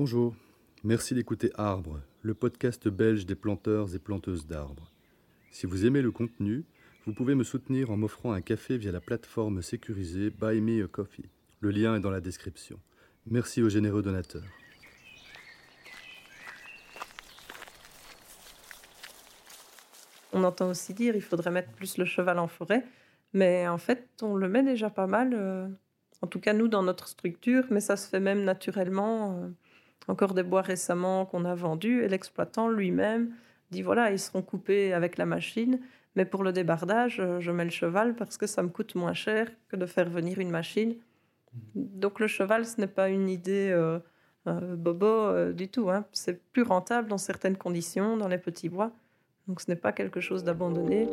Bonjour, merci d'écouter Arbre, le podcast belge des planteurs et planteuses d'arbres. Si vous aimez le contenu, vous pouvez me soutenir en m'offrant un café via la plateforme sécurisée Buy Me a Coffee. Le lien est dans la description. Merci aux généreux donateurs. On entend aussi dire il faudrait mettre plus le cheval en forêt, mais en fait, on le met déjà pas mal, euh, en tout cas nous dans notre structure, mais ça se fait même naturellement. Encore des bois récemment qu'on a vendus et l'exploitant lui-même dit voilà, ils seront coupés avec la machine, mais pour le débardage, euh, je mets le cheval parce que ça me coûte moins cher que de faire venir une machine. Donc le cheval, ce n'est pas une idée euh, euh, bobo euh, du tout. hein. C'est plus rentable dans certaines conditions, dans les petits bois. Donc ce n'est pas quelque chose d'abandonné.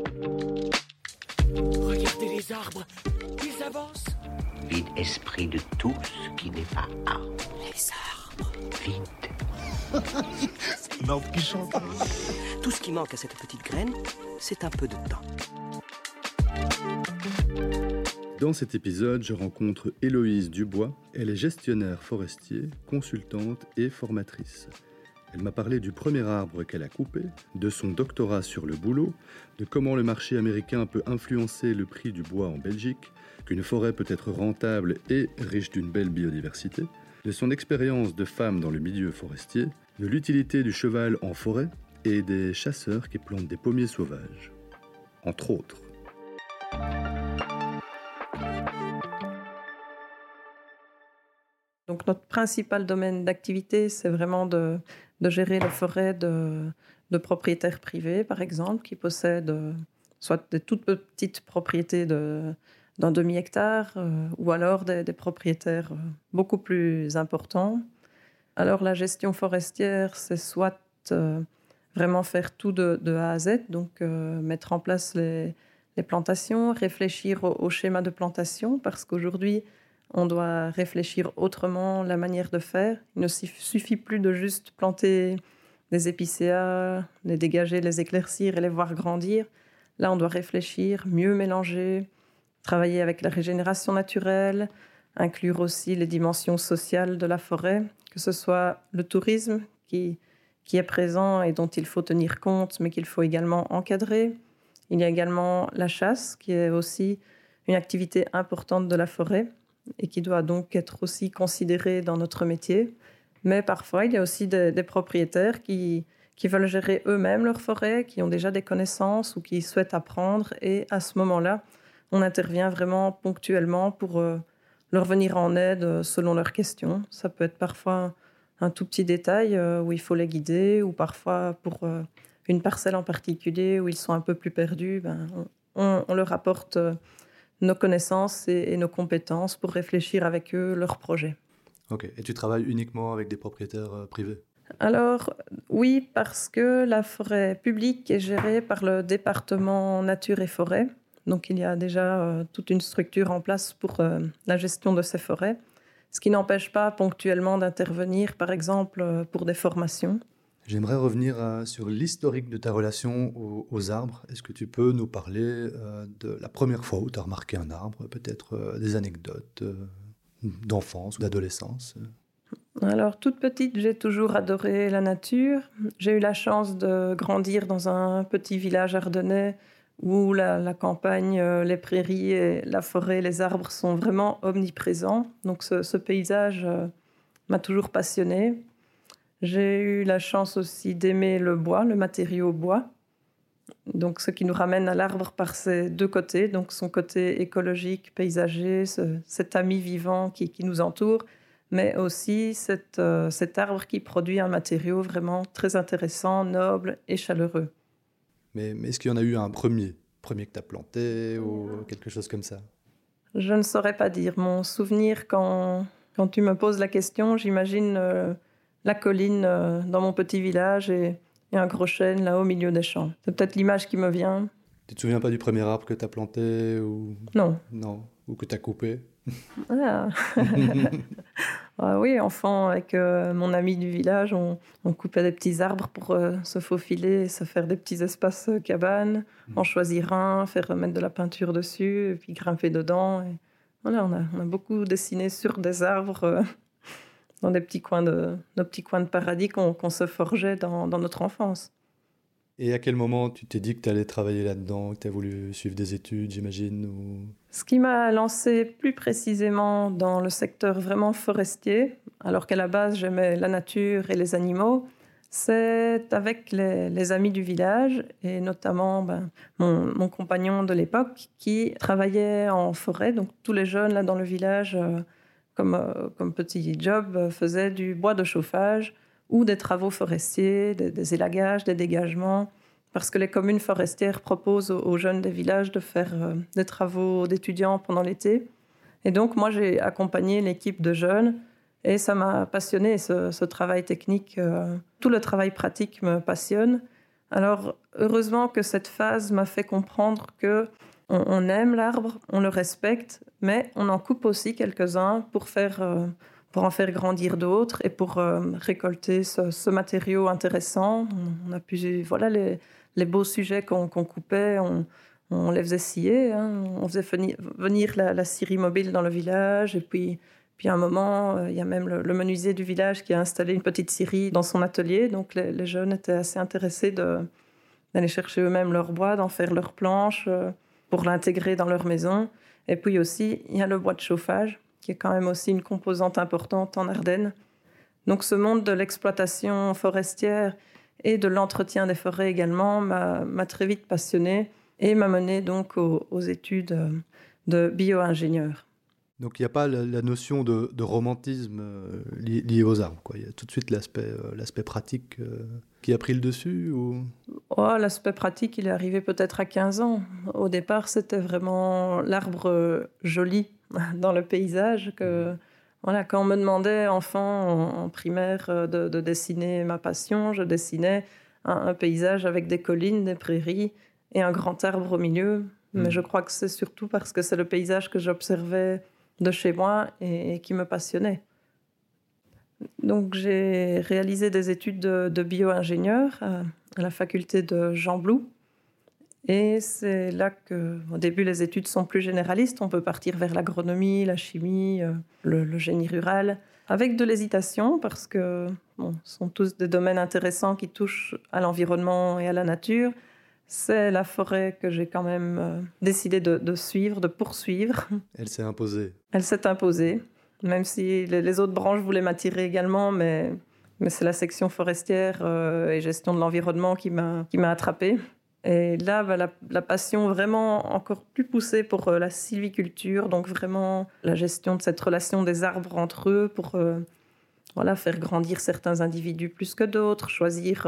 Regardez les arbres, ils avancent. Vide esprit de tout ce qui n'est pas arbre. Les arbres. Vide. Tout ce qui manque à cette petite graine, c'est un peu de temps. Dans cet épisode, je rencontre Héloïse Dubois. Elle est gestionnaire forestier, consultante et formatrice. Elle m'a parlé du premier arbre qu'elle a coupé, de son doctorat sur le boulot, de comment le marché américain peut influencer le prix du bois en Belgique, qu'une forêt peut être rentable et riche d'une belle biodiversité, de son expérience de femme dans le milieu forestier, de l'utilité du cheval en forêt et des chasseurs qui plantent des pommiers sauvages. Entre autres. Donc notre principal domaine d'activité, c'est vraiment de, gérer les forêts de, de propriétaires privés, par exemple, qui possèdent euh, soit des toutes petites propriétés de- d'un demi-hectare, euh, ou alors des, propriétaires euh, beaucoup plus importants. Alors la gestion forestière, c'est soit euh, vraiment faire tout de, A à Z, donc mettre en place les, plantations, réfléchir au, au schéma de plantation, parce qu'aujourd'hui, on doit réfléchir autrement la manière de faire. Il ne suff- suffit plus de juste planter des épicéas, les dégager, les éclaircir et les voir grandir. Là, on doit réfléchir, mieux mélanger, travailler avec la régénération naturelle, inclure aussi les dimensions sociales de la forêt, que ce soit le tourisme qui, qui est présent et dont il faut tenir compte, mais qu'il faut également encadrer. Il y a également la chasse, qui est aussi une activité importante de la forêt et qui doit donc être aussi considérée dans notre métier. Mais parfois, il y a aussi des, des propriétaires qui, qui veulent gérer eux-mêmes leur forêt, qui ont déjà des connaissances ou qui souhaitent apprendre. Et à ce moment-là, on intervient vraiment ponctuellement pour euh, leur venir en aide euh, selon leurs questions. Ça peut être parfois un tout petit détail euh, où il faut les guider, ou parfois pour une parcelle en particulier où ils sont un peu plus perdus, ben, on, leur apporte nos connaissances et, et nos compétences pour réfléchir avec eux leur projet. Ok, et tu travailles uniquement avec des propriétaires privés? Alors, oui, parce que la forêt publique est gérée par le département nature et forêt. Donc, il y a déjà euh, toute une structure en place pour euh, la gestion de ces forêts. Ce qui n'empêche pas ponctuellement d'intervenir, par exemple, euh, pour des formations. J'aimerais revenir sur l'historique de ta relation aux, aux arbres. Est-ce que tu peux nous parler euh, de la première fois où tu as remarqué un arbre, peut-être des anecdotes d'enfance ou d'adolescence? Alors, toute petite, j'ai toujours adoré la nature. J'ai eu la chance de grandir dans un petit village ardennais où la, campagne, euh, les prairies, et la forêt, les arbres sont vraiment omniprésents. Donc, ce, paysage euh, m'a toujours passionné. J'ai eu la chance aussi d'aimer le bois, le matériau bois. Donc, ce qui nous ramène à l'arbre par ses deux côtés, donc son côté écologique, paysager, ce- cet ami vivant qui- nous entoure, mais aussi euh, cet arbre qui produit un matériau vraiment très intéressant, noble et chaleureux. Mais, mais est-ce qu'il y en a eu un premier? Premier que tu as planté ou quelque chose comme ça? Je ne saurais pas dire. Mon souvenir, quand, quand tu me poses la question, j'imagine euh, la colline euh, dans mon petit village et, et un gros chêne là au milieu des champs. C'est peut-être l'image qui me vient. Tu te souviens pas du premier arbre que tu as planté ou? Non. non ou que tu as coupé? Ah. Ah oui, enfant, avec euh, mon ami du village, on, on coupait des petits arbres pour euh, se faufiler et se faire des petits espaces euh, cabanes, en choisir un, faire remettre de la peinture dessus, et puis grimper dedans. Et voilà, on a, on a beaucoup dessiné sur des arbres dans des petits coins de, nos petits coins de paradis qu'on se forgeait dans, dans, notre enfance. Et à quel moment tu t'es dit que tu allais travailler là-dedans, que tu as voulu suivre des études, j'imagine. Ce qui m'a lancé plus précisément dans le secteur vraiment forestier, alors qu'à la base j'aimais la nature et les animaux, c'est avec les, amis du village et notamment ben, mon, compagnon de l'époque qui travaillait en forêt. Donc tous les jeunes là dans le village, euh, comme, euh, comme petit job, euh, faisaient du bois de chauffage ou des travaux forestiers, des, élagages, des dégagements. Parce que les communes forestières proposent aux, jeunes des villages de faire des travaux d'étudiants pendant l'été. Et donc moi j'ai accompagné l'équipe de jeunes et ça m'a passionné, ce, travail technique. Euh, tout le travail pratique me passionne. Alors, heureusement que cette phase m'a fait comprendre que on, aime l'arbre, on le respecte, mais on en coupe aussi quelques-uns pour, faire, euh, pour en faire grandir d'autres et pour euh, récolter ce, matériau intéressant. On, a pu, voilà, les, les beaux sujets qu'on coupait, on, on, les faisait scier. Hein. On faisait venir, la, la scierie mobile dans le village et puis puis à un moment, euh, il y a même le, menuisier du village qui a installé une petite scierie dans son atelier. Donc les, jeunes étaient assez intéressés d'aller chercher eux-mêmes leur bois, d'en faire leurs planches euh, pour l'intégrer dans leur maison. Et puis aussi, il y a le bois de chauffage, qui est quand même aussi une composante importante en Ardennes. Donc ce monde de l'exploitation forestière et de l'entretien des forêts également m'a très vite passionné et m'a mené donc aux, aux études euh, de bio-ingénieur. Donc il n'y a pas la, notion de, romantisme euh, lié, aux arbres. Quoi. Il y a tout de suite l'aspect euh, pratique euh, qui a pris le dessus ou... oh, L'aspect pratique, il est arrivé peut-être à 15 ans. Au départ, c'était vraiment l'arbre joli dans le paysage. Que, mmh. voilà, quand on me demandait, enfant, en, primaire, de, dessiner ma passion, je dessinais un, paysage avec des collines, des prairies et un grand arbre au milieu. Mais mmh. je crois que c'est surtout parce que c'est le paysage que j'observais de chez moi et, qui me passionnait. Donc j'ai réalisé des études de, bio-ingénieur à, la faculté de Jean Blou. Et c'est là que, au début, les études sont plus généralistes. On peut partir vers l'agronomie, la chimie, euh, le, génie rural, avec de l'hésitation, parce que bon, ce sont tous des domaines intéressants qui touchent à l'environnement et à la nature c'est la forêt que j'ai quand même euh, décidé de, suivre, de poursuivre. Elle s'est imposée. Elle s'est imposée, même si les, autres branches voulaient m'attirer également, mais, c'est la section forestière euh, et gestion de l'environnement qui m'a attrapée. Et là, bah, la, passion vraiment encore plus poussée pour euh, la sylviculture, donc vraiment la gestion de cette relation des arbres entre eux pour voilà, faire grandir certains individus plus que d'autres, choisir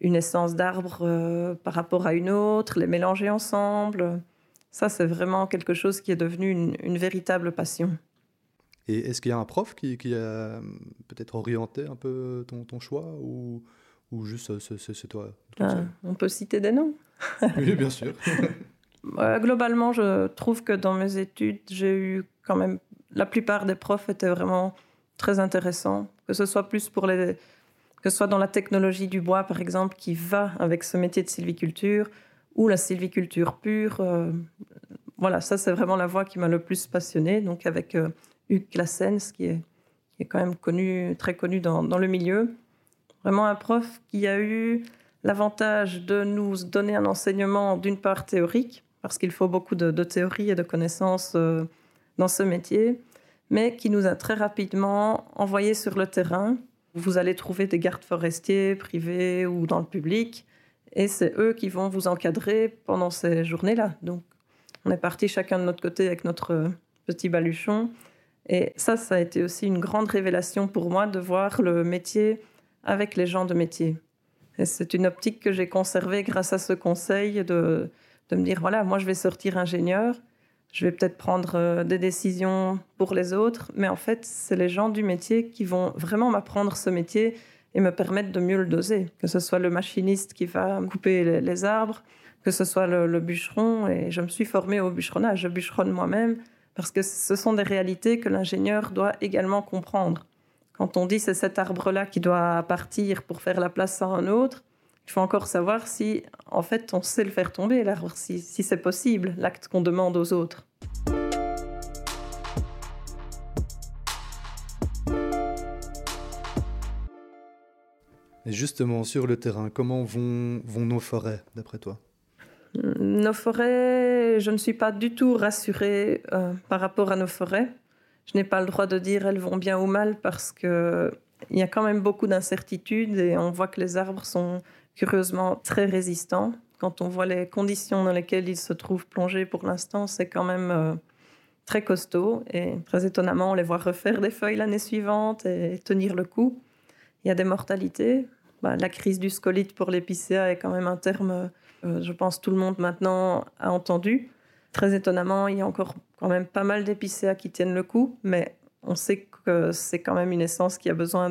une essence d'arbre euh, par rapport à une autre, les mélanger ensemble. Ça, c'est vraiment quelque chose qui est devenu une, véritable passion. Et est-ce qu'il y a un prof qui, a peut-être orienté un peu ton, ton choix ou, ou juste euh, c'est toi ah, On peut citer des noms. oui, bien sûr. globalement, je trouve que dans mes études, j'ai eu quand même... La plupart des profs étaient vraiment très intéressants, que ce soit plus pour les que ce soit dans la technologie du bois, par exemple, qui va avec ce métier de sylviculture, ou la sylviculture pure. Euh, voilà, ça, c'est vraiment la voie qui m'a le plus passionnée. Donc, avec euh, Hugues Classens, qui est, qui est quand même connu, très connu dans, dans, le milieu. Vraiment un prof qui a eu l'avantage de nous donner un enseignement, d'une part théorique, parce qu'il faut beaucoup de, de théorie et de connaissances euh, dans ce métier, mais qui nous a très rapidement envoyés sur le terrain vous allez trouver des gardes forestiers privés ou dans le public, et c'est eux qui vont vous encadrer pendant ces journées-là. Donc, on est parti chacun de notre côté avec notre petit baluchon. Et ça, ça a été aussi une grande révélation pour moi de voir le métier avec les gens de métier. Et c'est une optique que j'ai conservée grâce à ce conseil de, de me dire, voilà, moi je vais sortir ingénieur, je vais peut-être prendre euh, des décisions pour les autres, mais en fait, c'est les gens du métier qui vont vraiment m'apprendre ce métier et me permettre de mieux le doser. Que ce soit le machiniste qui va couper les, arbres, que ce soit le, bûcheron. Et je me suis formée au bûcheronnage. Je bûcheronne moi-même parce que ce sont des réalités que l'ingénieur doit également comprendre. Quand on dit c'est cet arbre-là qui doit partir pour faire la place à un autre, il faut encore savoir si, en fait, on sait le faire tomber, l'arbre, si, si c'est possible, l'acte qu'on demande aux autres. Et justement, sur le terrain, comment vont, vont nos forêts, d'après toi? Nos forêts, je ne suis pas du tout rassurée euh, par rapport à nos forêts. Je n'ai pas le droit de dire elles vont bien ou mal parce qu'il y a quand même beaucoup d'incertitudes et on voit que les arbres sont curieusement très résistants. Quand on voit les conditions dans lesquelles ils se trouvent plongés pour l'instant, c'est quand même euh, très costaud. Et très étonnamment, on les voit refaire des feuilles l'année suivante et tenir le coup. Il y a des mortalités. Bah, la crise du scolite pour l'épicéa est quand même un terme, euh, je pense, tout le monde maintenant a entendu. Très étonnamment, il y a encore quand même pas mal d'épicéas qui tiennent le coup, mais on sait que c'est quand même une essence qui a besoin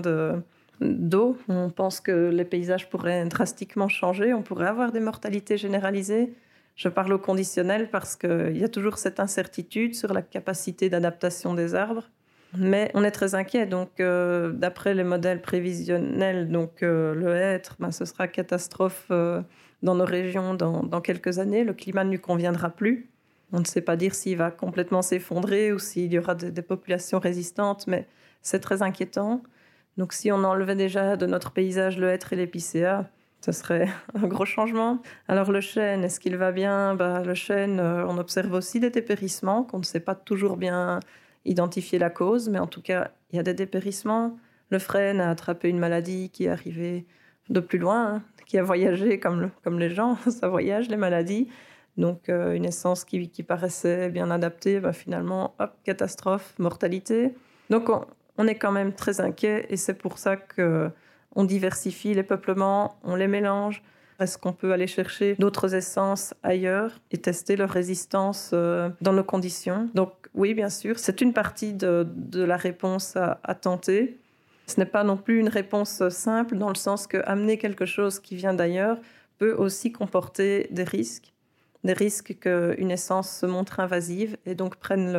d'eau. On pense que les paysages pourraient drastiquement changer, on pourrait avoir des mortalités généralisées. Je parle au conditionnel parce qu'il y a toujours cette incertitude sur la capacité d'adaptation des arbres. Mais on est très inquiet. Donc, euh, d'après les modèles prévisionnels, donc euh, le être, ben, ce sera catastrophe euh, dans nos régions dans, dans, quelques années. Le climat ne lui conviendra plus. On ne sait pas dire s'il va complètement s'effondrer ou s'il y aura des populations résistantes, mais c'est très inquiétant. Donc, si on enlevait déjà de notre paysage le hêtre et l'épicéa, ce serait un gros changement. Alors le chêne, est-ce qu'il va bien? Bah, Le chêne, on observe aussi des dépérissements qu'on ne sait pas toujours bien identifier la cause, mais en tout cas, il y a des dépérissements. Le frêne a attrapé une maladie qui est arrivée de plus loin, hein, qui a voyagé comme, comme les gens, ça voyage les maladies. Donc euh, une essence qui, paraissait bien adaptée, bah, finalement, hop, catastrophe, mortalité. Donc on, est quand même très inquiet et c'est pour ça que on diversifie les peuplements, on les mélange. Est-ce qu'on peut aller chercher d'autres essences ailleurs et tester leur résistance euh, dans nos conditions? Donc oui, bien sûr, c'est une partie de, la réponse à, tenter. Ce n'est pas non plus une réponse simple dans le sens que amener quelque chose qui vient d'ailleurs peut aussi comporter des risques, des risques qu'une essence se montre invasive et donc prenne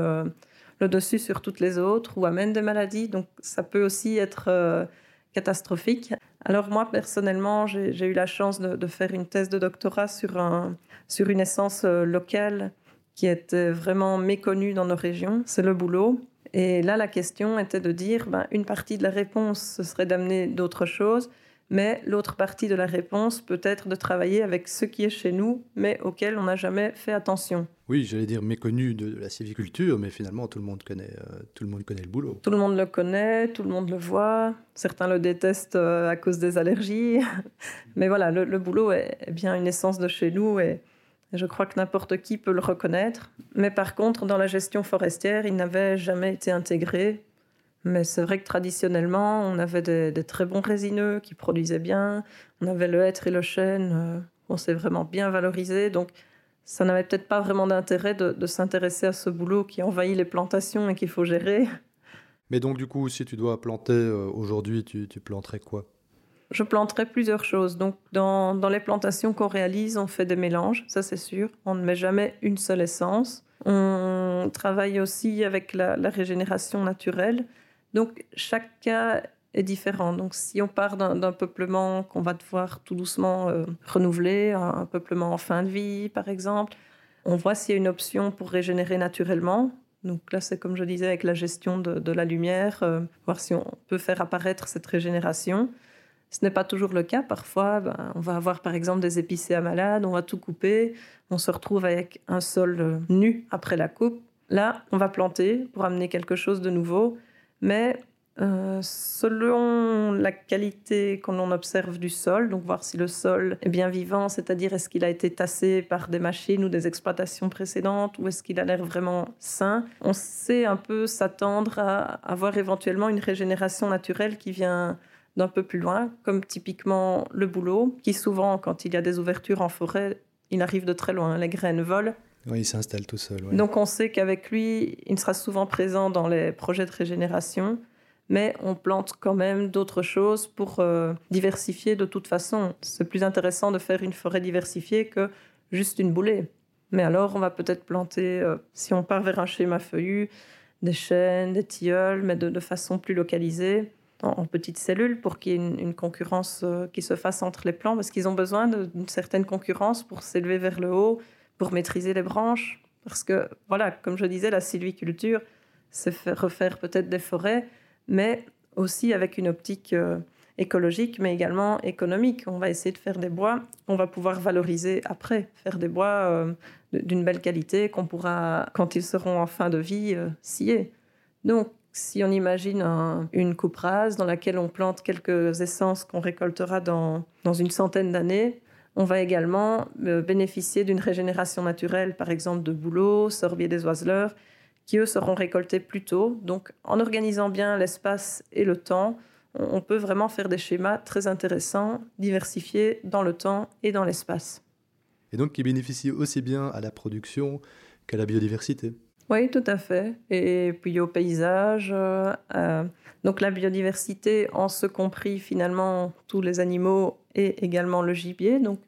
le, dessus sur toutes les autres ou amène des maladies. Donc ça peut aussi être euh, catastrophique. Alors moi personnellement, j'ai eu la chance de, faire une thèse de doctorat sur, un, sur une essence euh, locale qui était vraiment méconnu dans nos régions, c'est le boulot. Et là, la question était de dire, ben, une partie de la réponse, ce serait d'amener d'autres choses, mais l'autre partie de la réponse peut être de travailler avec ce qui est chez nous, mais auquel on n'a jamais fait attention. Oui, j'allais dire méconnu de la civiculture, mais finalement tout le monde connaît, euh, tout le monde connaît le boulot. Tout le monde le connaît, tout le monde le voit. Certains le détestent euh, à cause des allergies, mais voilà, le, le boulot est, bien une essence de chez nous et je crois que n'importe qui peut le reconnaître. Mais par contre, dans la gestion forestière, il n'avait jamais été intégré. Mais c'est vrai que traditionnellement, on avait des, très bons résineux qui produisaient bien. On avait le hêtre et le chêne euh, qu'on s'est vraiment bien valorisé. Donc, ça n'avait peut-être pas vraiment d'intérêt de, s'intéresser à ce boulot qui envahit les plantations et qu'il faut gérer. Mais donc, du coup, si tu dois planter euh, aujourd'hui, tu planterais quoi? Je planterai plusieurs choses. Donc, dans, les plantations qu'on réalise, on fait des mélanges, ça c'est sûr. On ne met jamais une seule essence. On travaille aussi avec la, régénération naturelle. Donc, chaque cas est différent. Donc, si on part d'un peuplement qu'on va devoir tout doucement euh, renouveler, un, peuplement en fin de vie, par exemple, on voit s'il y a une option pour régénérer naturellement. Donc là, c'est comme je disais avec la gestion de, la lumière, euh, voir si on peut faire apparaître cette régénération. Ce n'est pas toujours le cas. Parfois, ben, on va avoir par exemple des épicéas malades, on va tout couper, on se retrouve avec un sol euh, nu après la coupe. Là, on va planter pour amener quelque chose de nouveau, mais euh, selon la qualité qu'on observe du sol, donc voir si le sol est bien vivant, c'est-à-dire est-ce qu'il a été tassé par des machines ou des exploitations précédentes, ou est-ce qu'il a l'air vraiment sain, on sait un peu s'attendre à avoir éventuellement une régénération naturelle qui vient d'un peu plus loin, comme typiquement le boulot, qui souvent, quand il y a des ouvertures en forêt, il arrive de très loin, les graines volent. Il s'installe tout seul. Donc on sait qu'avec lui, il sera souvent présent dans les projets de régénération, mais on plante quand même d'autres choses pour euh, diversifier de toute façon. C'est plus intéressant de faire une forêt diversifiée que juste une boulée. Mais alors, on va peut-être planter, euh, si on part vers un schéma feuillu, des chênes, des tilleuls, mais de façon plus localisée en, petites cellules pour qu'il y ait une, concurrence euh, qui se fasse entre les plants, parce qu'ils ont besoin d'une certaine concurrence pour s'élever vers le haut, pour maîtriser les branches. Parce que, voilà, comme je disais, la sylviculture, c'est refaire peut-être des forêts, mais aussi avec une optique euh, écologique, mais également économique. On va essayer de faire des bois qu'on va pouvoir valoriser après, faire des bois euh, d'une belle qualité qu'on pourra, quand ils seront en fin de vie, euh, scier. Donc, si on imagine une coupe rase dans laquelle on plante quelques essences qu'on récoltera dans, dans une centaine d'années, on va également euh, bénéficier d'une régénération naturelle, par exemple de bouleaux, sorbiers des oiseleurs, qui eux seront récoltés plus tôt. Donc en organisant bien l'espace et le temps, on peut vraiment faire des schémas très intéressants, diversifiés dans le temps et dans l'espace. Et donc qui bénéficient aussi bien à la production qu'à la biodiversité. Oui, tout à fait. Et puis au paysage. Euh, donc la biodiversité, en ce compris finalement tous les animaux et également le gibier. Donc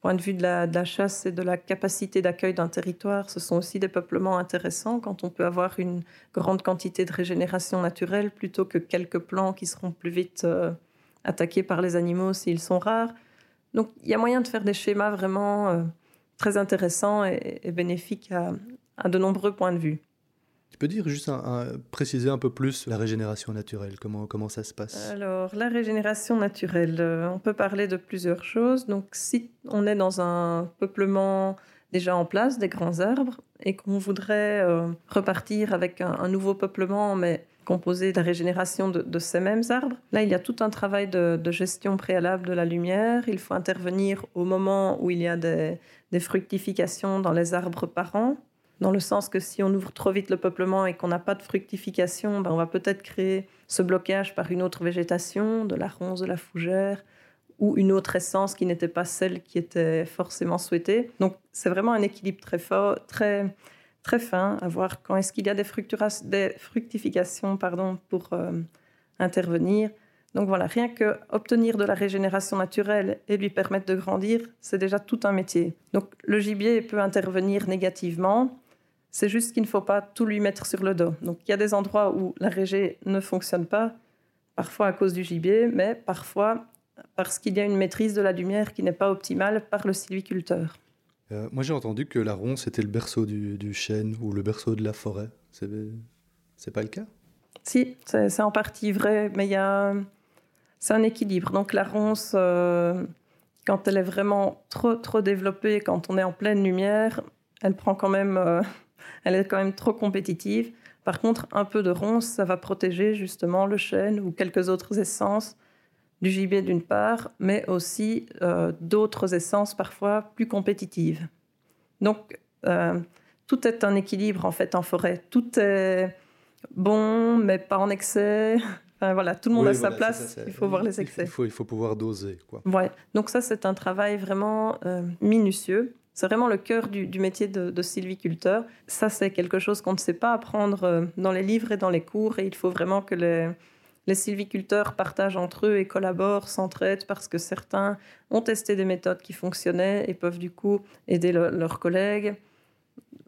point de vue de la, chasse et de la capacité d'accueil d'un territoire, ce sont aussi des peuplements intéressants quand on peut avoir une grande quantité de régénération naturelle plutôt que quelques plants qui seront plus vite euh, attaqués par les animaux s'ils sont rares. Donc il y a moyen de faire des schémas vraiment euh, très intéressants et, bénéfiques à de nombreux points de vue. Tu peux dire juste préciser un peu plus la régénération naturelle, comment, comment ça se passe? Alors, la régénération naturelle, euh, on peut parler de plusieurs choses. Donc, si on est dans un peuplement déjà en place, des grands arbres, et qu'on voudrait euh, repartir avec un, nouveau peuplement, mais composé de la régénération de, ces mêmes arbres. Là, il y a tout un travail de, gestion préalable de la lumière. Il faut intervenir au moment où il y a des, des fructifications dans les arbres parents dans le sens que si on ouvre trop vite le peuplement et qu'on n'a pas de fructification, ben on va peut-être créer ce blocage par une autre végétation, de la ronce, de la fougère, ou une autre essence qui n'était pas celle qui était forcément souhaitée. Donc c'est vraiment un équilibre très fort, très, très fin, à voir quand est-ce qu'il y a des, fructifications pardon, pour euh, intervenir. Donc voilà, rien que obtenir de la régénération naturelle et lui permettre de grandir, c'est déjà tout un métier. Donc le gibier peut intervenir négativement, c'est juste qu'il ne faut pas tout lui mettre sur le dos. Donc il y a des endroits où la régé ne fonctionne pas, parfois à cause du gibier, mais parfois parce qu'il y a une maîtrise de la lumière qui n'est pas optimale par le sylviculteur. Euh, moi j'ai entendu que la ronce était le berceau du, chêne ou le berceau de la forêt. C'est, c'est pas le cas? Si, c'est, en partie vrai, mais il y a, c'est un équilibre. Donc la ronce, euh, quand elle est vraiment trop, trop développée, quand on est en pleine lumière, elle prend quand même euh, elle est quand même trop compétitive. Par contre, un peu de ronce, ça va protéger justement le chêne ou quelques autres essences du gibier d'une part, mais aussi euh, d'autres essences parfois plus compétitives. Donc, euh, tout est un équilibre en fait en forêt. Tout est bon, mais pas en excès. Enfin, voilà, tout le monde a sa place. il faut voir les excès. Il faut, il faut pouvoir doser. Quoi. Ouais. Donc ça, c'est un travail vraiment euh, minutieux. C'est vraiment le cœur du, métier de, sylviculteur. Ça, c'est quelque chose qu'on ne sait pas apprendre euh, dans les livres et dans les cours. Et il faut vraiment que les, sylviculteurs partagent entre eux et collaborent, s'entraident, parce que certains ont testé des méthodes qui fonctionnaient et peuvent du coup aider leurs collègues.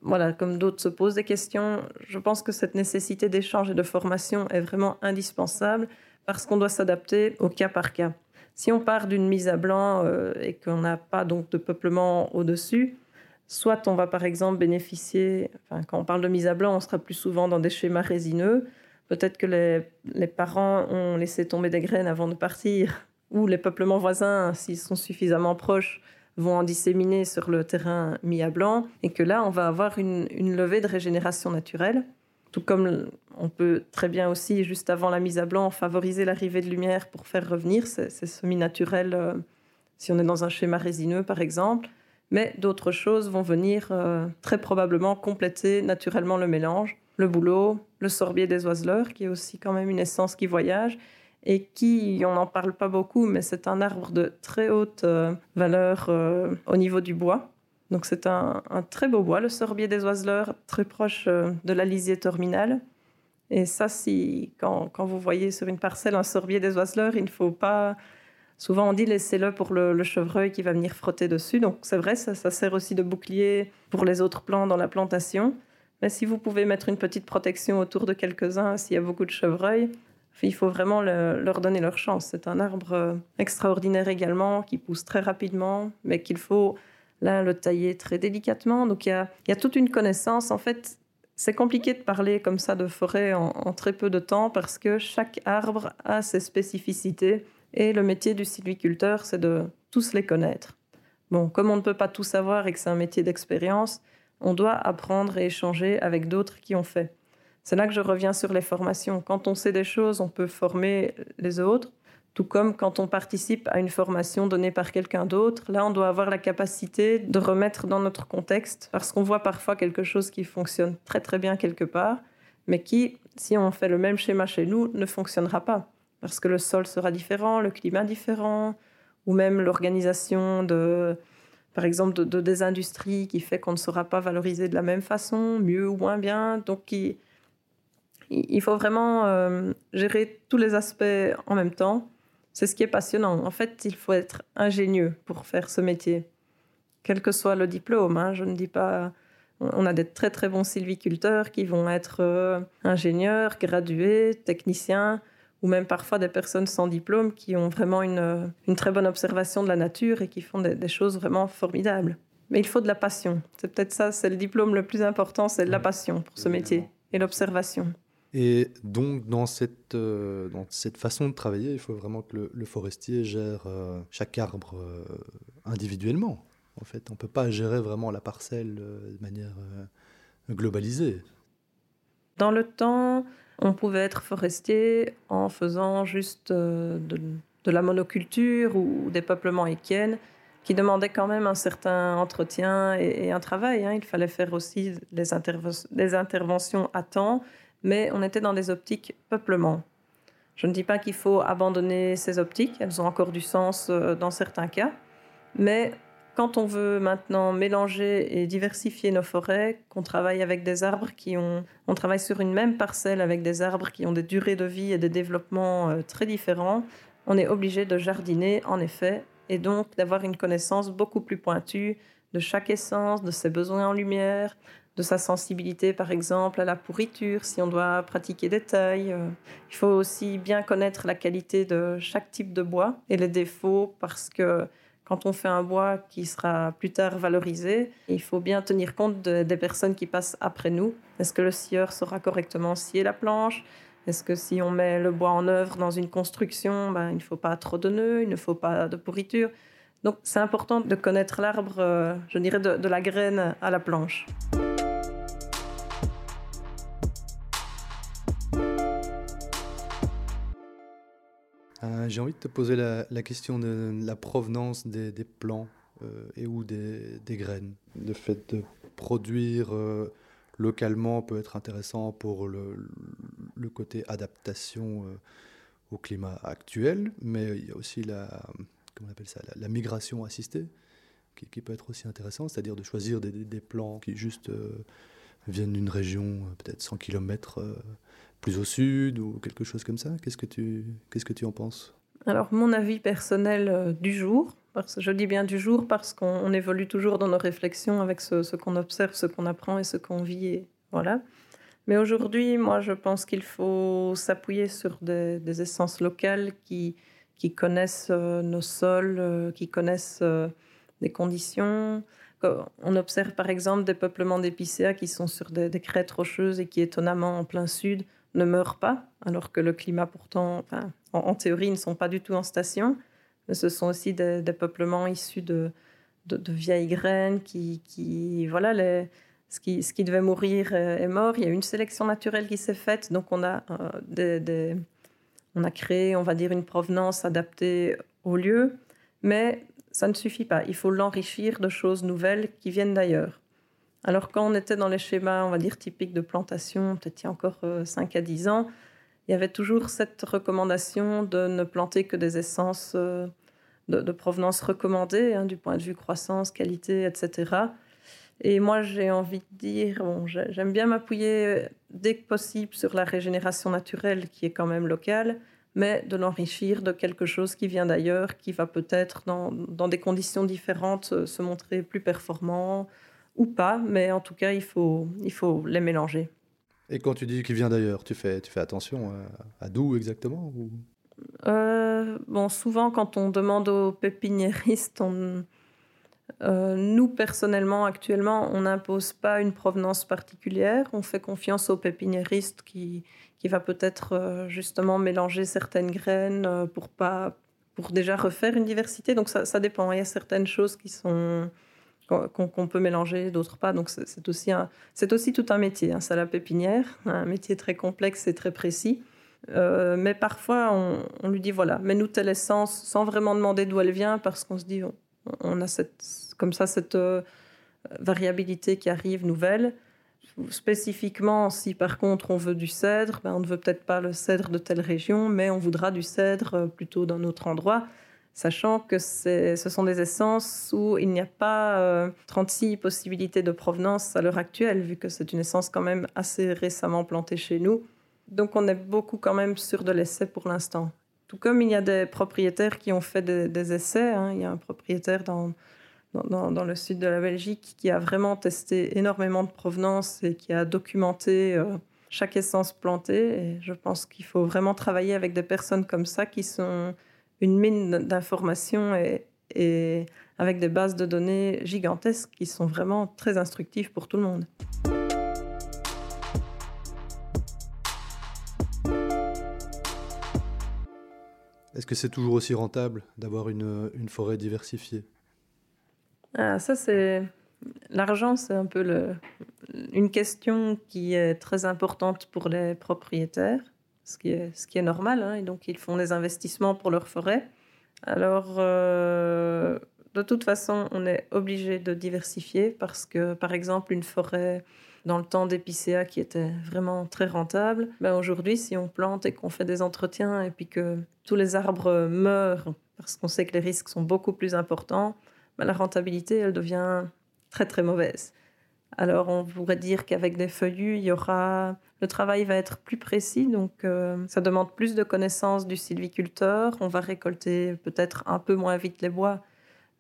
Voilà, comme d'autres se posent des questions, je pense que cette nécessité d'échange et de formation est vraiment indispensable parce qu'on doit s'adapter au cas par cas. Si on part d'une mise à blanc euh, et qu'on n'a pas donc de peuplement au-dessus, soit on va par exemple bénéficier, quand on parle de mise à blanc, on sera plus souvent dans des schémas résineux. Peut-être que les, parents ont laissé tomber des graines avant de partir, ou les peuplements voisins, s'ils sont suffisamment proches, vont en disséminer sur le terrain mis à blanc, et que là, on va avoir une levée de régénération naturelle. Tout comme on peut très bien aussi, juste avant la mise à blanc, favoriser l'arrivée de lumière pour faire revenir ces, semi-naturels, euh, si on est dans un schéma résineux par exemple. Mais d'autres choses vont venir euh, très probablement compléter naturellement le mélange. Le bouleau, le sorbier des oiseleurs, qui est aussi quand même une essence qui voyage et qui, on n'en parle pas beaucoup, mais c'est un arbre de très haute euh, valeur au niveau du bois. Donc c'est un, très beau bois, le sorbier des oiseleurs, très proche euh, de la lisier terminale. Et ça, si, quand, vous voyez sur une parcelle un sorbier des oiseleurs, il ne faut pas... Souvent, on dit laissez-le pour le, chevreuil qui va venir frotter dessus. Donc c'est vrai, ça, sert aussi de bouclier pour les autres plants dans la plantation. Mais si vous pouvez mettre une petite protection autour de quelques-uns, s'il y a beaucoup de chevreuils, il faut vraiment leur donner leur chance. C'est un arbre euh, extraordinaire également, qui pousse très rapidement, mais qu'il faut Là, le tailler très délicatement. Donc, il y a, toute une connaissance. En fait, c'est compliqué de parler comme ça de forêt en, très peu de temps parce que chaque arbre a ses spécificités Et le métier du sylviculteur, c'est de tous les connaître. Bon, comme on ne peut pas tout savoir et que c'est un métier d'expérience, on doit apprendre et échanger avec d'autres qui ont fait. C'est là que je reviens sur les formations. Quand on sait des choses, on peut former les autres, tout comme quand on participe à une formation donnée par quelqu'un d'autre. Là, on doit avoir la capacité de remettre dans notre contexte, parce qu'on voit parfois quelque chose qui fonctionne très très bien quelque part, mais qui, si on fait le même schéma chez nous, ne fonctionnera pas, parce que le sol sera différent, le climat différent, ou même l'organisation de, par exemple, de, des industries qui fait qu'on ne sera pas valorisé de la même façon, mieux ou moins bien. Donc, il, faut vraiment euh, gérer tous les aspects en même temps. C'est ce qui est passionnant. En fait, il faut être ingénieux pour faire ce métier, quel que soit le diplôme. Hein. Je ne dis pas. On a des très très bons sylviculteurs qui vont être euh, ingénieurs, gradués, techniciens ou même parfois des personnes sans diplôme qui ont vraiment une, une très bonne observation de la nature et qui font des, choses vraiment formidables. Mais il faut de la passion. C'est peut-être ça, c'est le diplôme le plus important, c'est de la passion pour ce métier et l'observation. Et donc, dans cette, euh, dans cette façon de travailler, il faut vraiment que le, forestier gère euh, chaque arbre euh, individuellement. En fait, on ne peut pas gérer vraiment la parcelle de manière globalisée. Dans le temps, on pouvait être forestier en faisant juste de, la monoculture ou des peuplements équiennes qui demandaient quand même un certain entretien et, un travail. Hein. Il fallait faire aussi des, interventions à temps, mais on était dans des optiques peuplement. Je ne dis pas qu'il faut abandonner ces optiques, elles ont encore du sens euh, dans certains cas, mais quand on veut maintenant mélanger et diversifier nos forêts, qu'on travaille avec des arbres qui ont, on travaille sur une même parcelle avec des arbres qui ont des durées de vie et des développements euh, très différents, on est obligé de jardiner en effet et donc d'avoir une connaissance beaucoup plus pointue de chaque essence, de ses besoins en lumière, de sa sensibilité par exemple à la pourriture, si on doit pratiquer des tailles. Euh, il faut aussi bien connaître la qualité de chaque type de bois et les défauts parce que quand on fait un bois qui sera plus tard valorisé, il faut bien tenir compte des personnes qui passent après nous. Est-ce que le scieur saura correctement scier la planche? Est-ce que si on met le bois en œuvre dans une construction, ben, il ne faut pas trop de nœuds, il ne faut pas de pourriture? Donc c'est important de connaître l'arbre, euh, je dirais, de la graine à la planche. Euh, j'ai envie de te poser la, question de la provenance des, plants euh, et ou des, graines. Le fait de produire euh, localement peut être intéressant pour le, côté adaptation au climat actuel, mais il y a aussi la, comment on appelle ça, la, migration assistée qui, peut être aussi intéressant, c'est-à-dire de choisir des, plants qui juste viennent d'une région peut-être 100 km plus au sud ou quelque chose comme ça Qu'est-ce que tu, que tu en penses? Alors, mon avis personnel euh, du jour, parce je dis bien du jour parce qu'on évolue toujours dans nos réflexions avec ce, qu'on observe, ce qu'on apprend et ce qu'on vit. Et voilà. Mais aujourd'hui, moi, je pense qu'il faut s'appuyer sur des, essences locales qui, qui connaissent euh, nos sols, euh, qui connaissent des conditions. On observe par exemple des peuplements d'épicéas qui sont sur des, crêtes rocheuses et qui, étonnamment, en plein sud, ne meurent pas, alors que le climat pourtant, en, théorie, ne sont pas du tout en station. Mais ce sont aussi des, peuplements issus de, vieilles graines qui, voilà, ce, qui, devait mourir est, mort. Il y a une sélection naturelle qui s'est faite, donc on a euh, on a créé, on va dire, une provenance adaptée au lieu, mais ça ne suffit pas. Il faut l'enrichir de choses nouvelles qui viennent d'ailleurs. Alors quand on était dans les schémas, on va dire, typiques de plantation, peut-être il y a encore 5 euh, à 10 ans, il y avait toujours cette recommandation de ne planter que des essences euh, de, provenance recommandée, hein, du point de vue croissance, qualité, etc. Et moi, j'ai envie de dire, bon, j'aime bien m'appuyer euh, dès que possible sur la régénération naturelle qui est quand même locale, mais de l'enrichir de quelque chose qui vient d'ailleurs, qui va peut-être, dans, dans, des conditions différentes, se montrer plus performant, ou pas, mais en tout cas, il faut, il faut les mélanger. Et quand tu dis qu'il vient d'ailleurs, tu fais, tu fais attention à, d'où exactement ou... Euh, bon, souvent, quand on demande aux pépiniéristes, on, euh, nous, personnellement, actuellement, on n'impose pas une provenance particulière. On fait confiance aux pépiniéristes qui, qui va peut-être euh, justement mélanger certaines graines pour pas pour déjà refaire une diversité. Donc ça, dépend. Il y a certaines choses qui sont qu'on peut mélanger, d'autres pas. Donc c'est aussi, un, aussi tout un métier, hein, ça la pépinière, un métier très complexe et très précis. Euh, mais parfois, on, lui dit voilà, mets-nous telle essence sans vraiment demander d'où elle vient parce qu'on se dit on, a cette, comme ça cette euh, variabilité qui arrive nouvelle. Spécifiquement, si par contre on veut du cèdre, ben on ne veut peut-être pas le cèdre de telle région, mais on voudra du cèdre euh, plutôt d'un autre endroit, sachant que ce sont des essences où il n'y a pas 36 euh, possibilités de provenance à l'heure actuelle, vu que c'est une essence quand même assez récemment plantée chez nous. Donc on est beaucoup quand même sur de l'essai pour l'instant. Tout comme il y a des propriétaires qui ont fait des, essais, hein. il y a un propriétaire dans dans, le sud de la Belgique, qui a vraiment testé énormément de provenance et qui a documenté euh, chaque essence plantée. Et je pense qu'il faut vraiment travailler avec des personnes comme ça qui sont une mine d'informations et, avec des bases de données gigantesques qui sont vraiment très instructives pour tout le monde. Est-ce que c'est toujours aussi rentable d'avoir une forêt diversifiée? Ah, ça, c'est. L'argent, c'est un peu une question qui est très importante pour les propriétaires, ce qui est, ce qui est normal. Hein, et donc, ils font des investissements pour leur forêt. Alors, euh, de toute façon, on est obligé de diversifier parce que, par exemple, une forêt dans le temps d'épicéa qui était vraiment très rentable, ben aujourd'hui, si on plante et qu'on fait des entretiens et puis que tous les arbres meurent parce qu'on sait que les risques sont beaucoup plus importants, bah, la rentabilité, elle devient très très mauvaise. Alors on pourrait dire qu'avec des feuillus, il y aura le travail va être plus précis, donc euh, ça demande plus de connaissances du sylviculteur. On va récolter peut-être un peu moins vite les bois,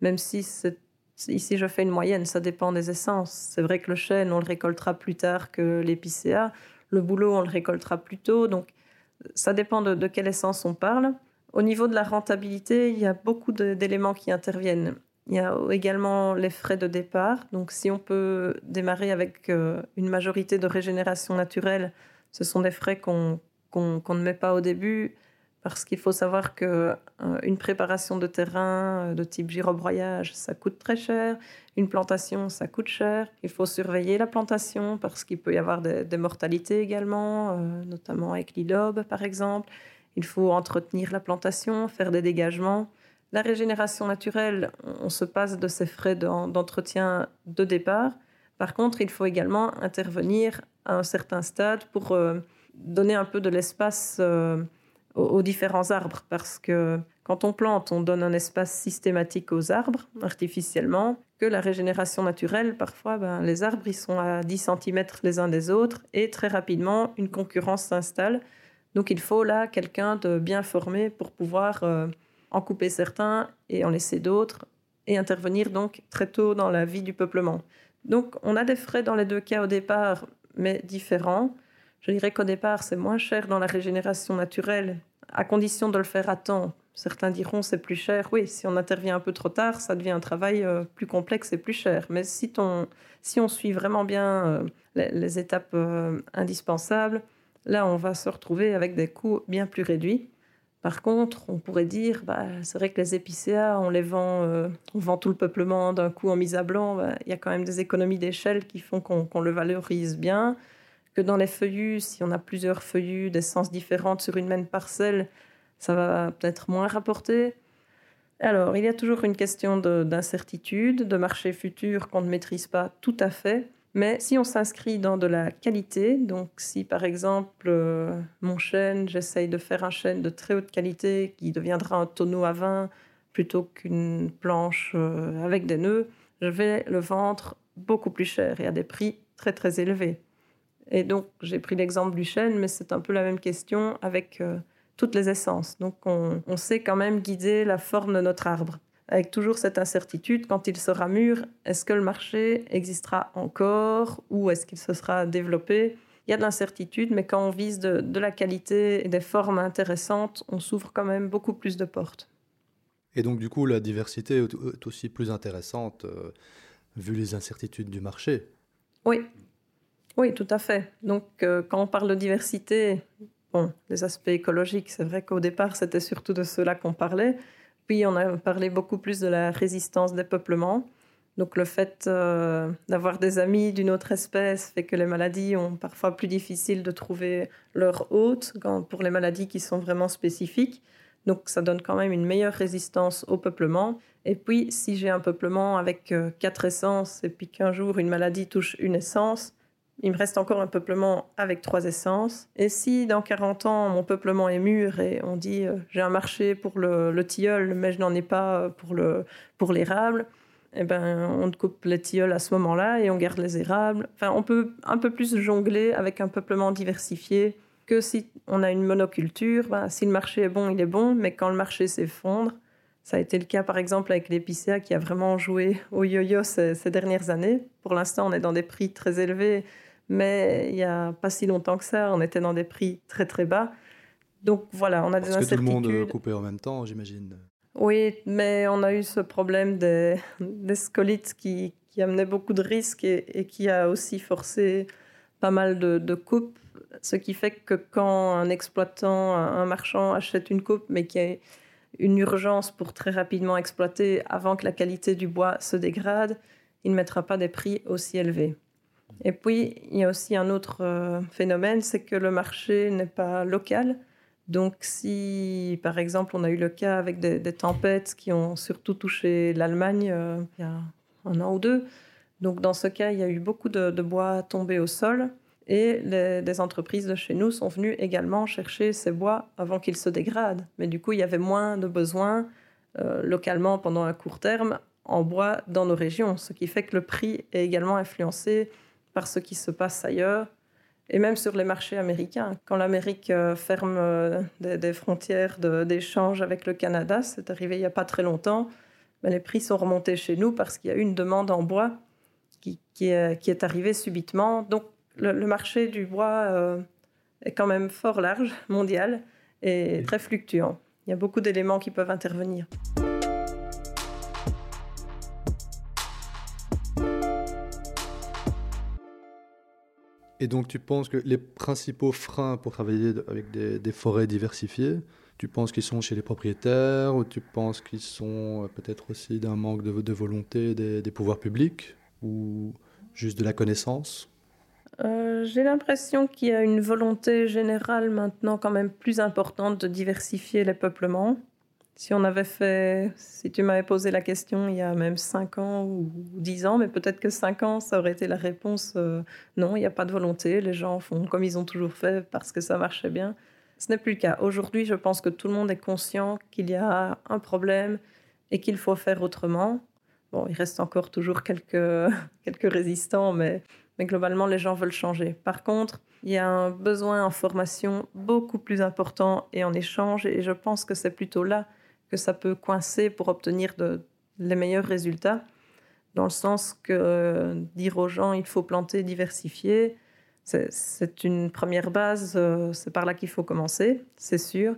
même si ici je fais une moyenne, ça dépend des essences. C'est vrai que le chêne, on le récoltera plus tard que l'épicéa. Le bouleau, on le récoltera plus tôt, donc ça dépend de quelle essence on parle. Au niveau de la rentabilité, il y a beaucoup d'éléments qui interviennent. Il y a également les frais de départ. Donc, si on peut démarrer avec euh, une majorité de régénération naturelle, ce sont des frais qu'on ne met pas au début parce qu'il faut savoir que euh, une préparation de terrain euh, de type girobroyage, ça coûte très cher. Une plantation, ça coûte cher. Il faut surveiller la plantation parce qu'il peut y avoir des, mortalités également, notamment avec l'ilobe par exemple. Il faut entretenir la plantation, faire des dégagements. La régénération naturelle, on se passe de ces frais d'entretien de départ. Par contre, il faut également intervenir à un certain stade pour euh, donner un peu de l'espace euh, aux, différents arbres. Parce que quand on plante, on donne un espace systématique aux arbres, artificiellement, que la régénération naturelle, parfois, ben, les arbres, ils sont à 10 cm les uns des autres, et très rapidement, une concurrence s'installe. Donc il faut là quelqu'un de bien formé pour pouvoir... Euh, en couper certains et en laisser d'autres, et intervenir donc très tôt dans la vie du peuplement. Donc on a des frais dans les deux cas au départ, mais différents. Je dirais qu'au départ, c'est moins cher dans la régénération naturelle, à condition de le faire à temps. Certains diront c'est plus cher. Oui, si on intervient un peu trop tard, ça devient un travail euh, plus complexe et plus cher. Mais si, si on suit vraiment bien euh, les, étapes euh, indispensables, là, on va se retrouver avec des coûts bien plus réduits. Par contre, on pourrait dire, bah, c'est vrai que les épicéas, on les vend, euh, on vend tout le peuplement d'un coup en mise à blanc. Bah, il y a quand même des économies d'échelle qui font qu'on le valorise bien. Que dans les feuillus, si on a plusieurs feuillus d'essence différentes sur une même parcelle, ça va peut-être moins rapporter. Alors, il y a toujours une question d'incertitude, de marché futur qu'on ne maîtrise pas tout à fait. Mais si on s'inscrit dans de la qualité, donc si par exemple euh, mon chêne, j'essaye de faire un chêne de très haute qualité qui deviendra un tonneau à vin plutôt qu'une planche euh, avec des nœuds, je vais le vendre beaucoup plus cher et à des prix très très élevés. Et donc j'ai pris l'exemple du chêne, mais c'est un peu la même question avec euh, toutes les essences. Donc on sait quand même guider la forme de notre arbre avec toujours cette incertitude, quand il sera mûr, est-ce que le marché existera encore ou est-ce qu'il se sera développé? Il y a de l'incertitude, mais quand on vise de, la qualité et des formes intéressantes, on s'ouvre quand même beaucoup plus de portes. Et donc du coup, la diversité est aussi plus intéressante euh, vu les incertitudes du marché. Oui, oui, tout à fait. Donc euh, quand on parle de diversité, bon, les aspects écologiques, c'est vrai qu'au départ, c'était surtout de cela qu'on parlait. Puis on a parlé beaucoup plus de la résistance des peuplements. Donc le fait euh, d'avoir des amis d'une autre espèce fait que les maladies ont parfois plus difficile de trouver leur hôte pour les maladies qui sont vraiment spécifiques. Donc ça donne quand même une meilleure résistance au peuplement. Et puis si j'ai un peuplement avec euh, quatre essences et puis qu'un jour une maladie touche une essence, il me reste encore un peuplement avec trois essences. Et si dans 40 ans, mon peuplement est mûr et on dit euh, j'ai un marché pour le, tilleul, mais je n'en ai pas pour, le, pour l'érable, eh ben, on coupe les tilleuls à ce moment-là et on garde les érables. Enfin, on peut un peu plus jongler avec un peuplement diversifié que si on a une monoculture. Si le marché est bon, il est bon, mais quand le marché s'effondre, ça a été le cas par exemple avec l'épicéa qui a vraiment joué au yo-yo ces dernières années. Pour l'instant, on est dans des prix très élevés mais il n'y a pas si longtemps que ça, on était dans des prix très très bas. Donc voilà, on a des incertitudes. Parce que tout le monde coupait en même temps, j'imagine. Oui, mais on a eu ce problème des, des scolites qui, qui amenait beaucoup de risques et, qui a aussi forcé pas mal de, de, coupes. Ce qui fait que quand un exploitant, un marchand achète une coupe, mais qui a une urgence pour très rapidement exploiter avant que la qualité du bois se dégrade, il ne mettra pas des prix aussi élevés. Et puis, il y a aussi un autre euh, phénomène, c'est que le marché n'est pas local. Donc, si, par exemple, on a eu le cas avec des, tempêtes qui ont surtout touché l'Allemagne euh, il y a un an ou deux, donc dans ce cas, il y a eu beaucoup de, bois tombés au sol et des entreprises de chez nous sont venues également chercher ces bois avant qu'ils se dégradent. Mais du coup, il y avait moins de besoins euh, localement pendant un court terme en bois dans nos régions, ce qui fait que le prix est également influencé par ce qui se passe ailleurs, et même sur les marchés américains. Quand l'Amérique euh, ferme euh, des, frontières d'échange avec le Canada, c'est arrivé il n'y a pas très longtemps, mais les prix sont remontés chez nous parce qu'il y a eu une demande en bois qui, qui, est, qui est, arrivée subitement. Donc le, marché du bois euh, est quand même fort large, mondial, et très fluctuant. Il y a beaucoup d'éléments qui peuvent intervenir. Et donc tu penses que les principaux freins pour travailler avec des, forêts diversifiées, tu penses qu'ils sont chez les propriétaires ou tu penses qu'ils sont euh, peut-être aussi d'un manque de, volonté des, pouvoirs publics ou juste de la connaissance? Euh, J'ai l'impression qu'il y a une volonté générale maintenant quand même plus importante de diversifier les peuplements. Si on avait fait, si tu m'avais posé la question il y a même 5 ans ou 10 ans, mais peut-être que 5 ans, ça aurait été la réponse euh, non, il n'y a pas de volonté, les gens font comme ils ont toujours fait parce que ça marchait bien. Ce n'est plus le cas. Aujourd'hui, je pense que tout le monde est conscient qu'il y a un problème et qu'il faut faire autrement. Bon, il reste encore toujours quelques, quelques résistants, mais, mais globalement, les gens veulent changer. Par contre, il y a un besoin en formation beaucoup plus important et en échange, et je pense que c'est plutôt là que ça peut coincer pour obtenir les meilleurs résultats, dans le sens que dire aux gens il faut planter, diversifier, c'est une première base, euh, c'est par là qu'il faut commencer, c'est sûr,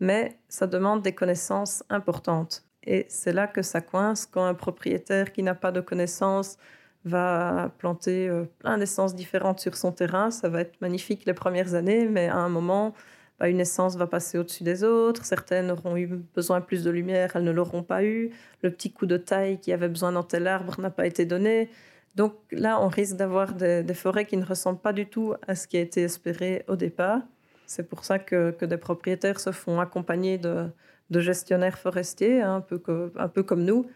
mais ça demande des connaissances importantes. Et c'est là que ça coince quand un propriétaire qui n'a pas de connaissances va planter euh, plein d'essences différentes sur son terrain. Ça va être magnifique les premières années, mais à un moment, bah, une essence va passer au-dessus des autres, certaines auront eu besoin plus de lumière, elles ne l'auront pas eu, le petit coup de taille qui avait besoin d'un tel arbre n'a pas été donné. Donc là, on risque d'avoir des, forêts qui ne ressemblent pas du tout à ce qui a été espéré au départ. C'est pour ça que, des propriétaires se font accompagner de, gestionnaires forestiers, hein, un, peu un peu comme nous.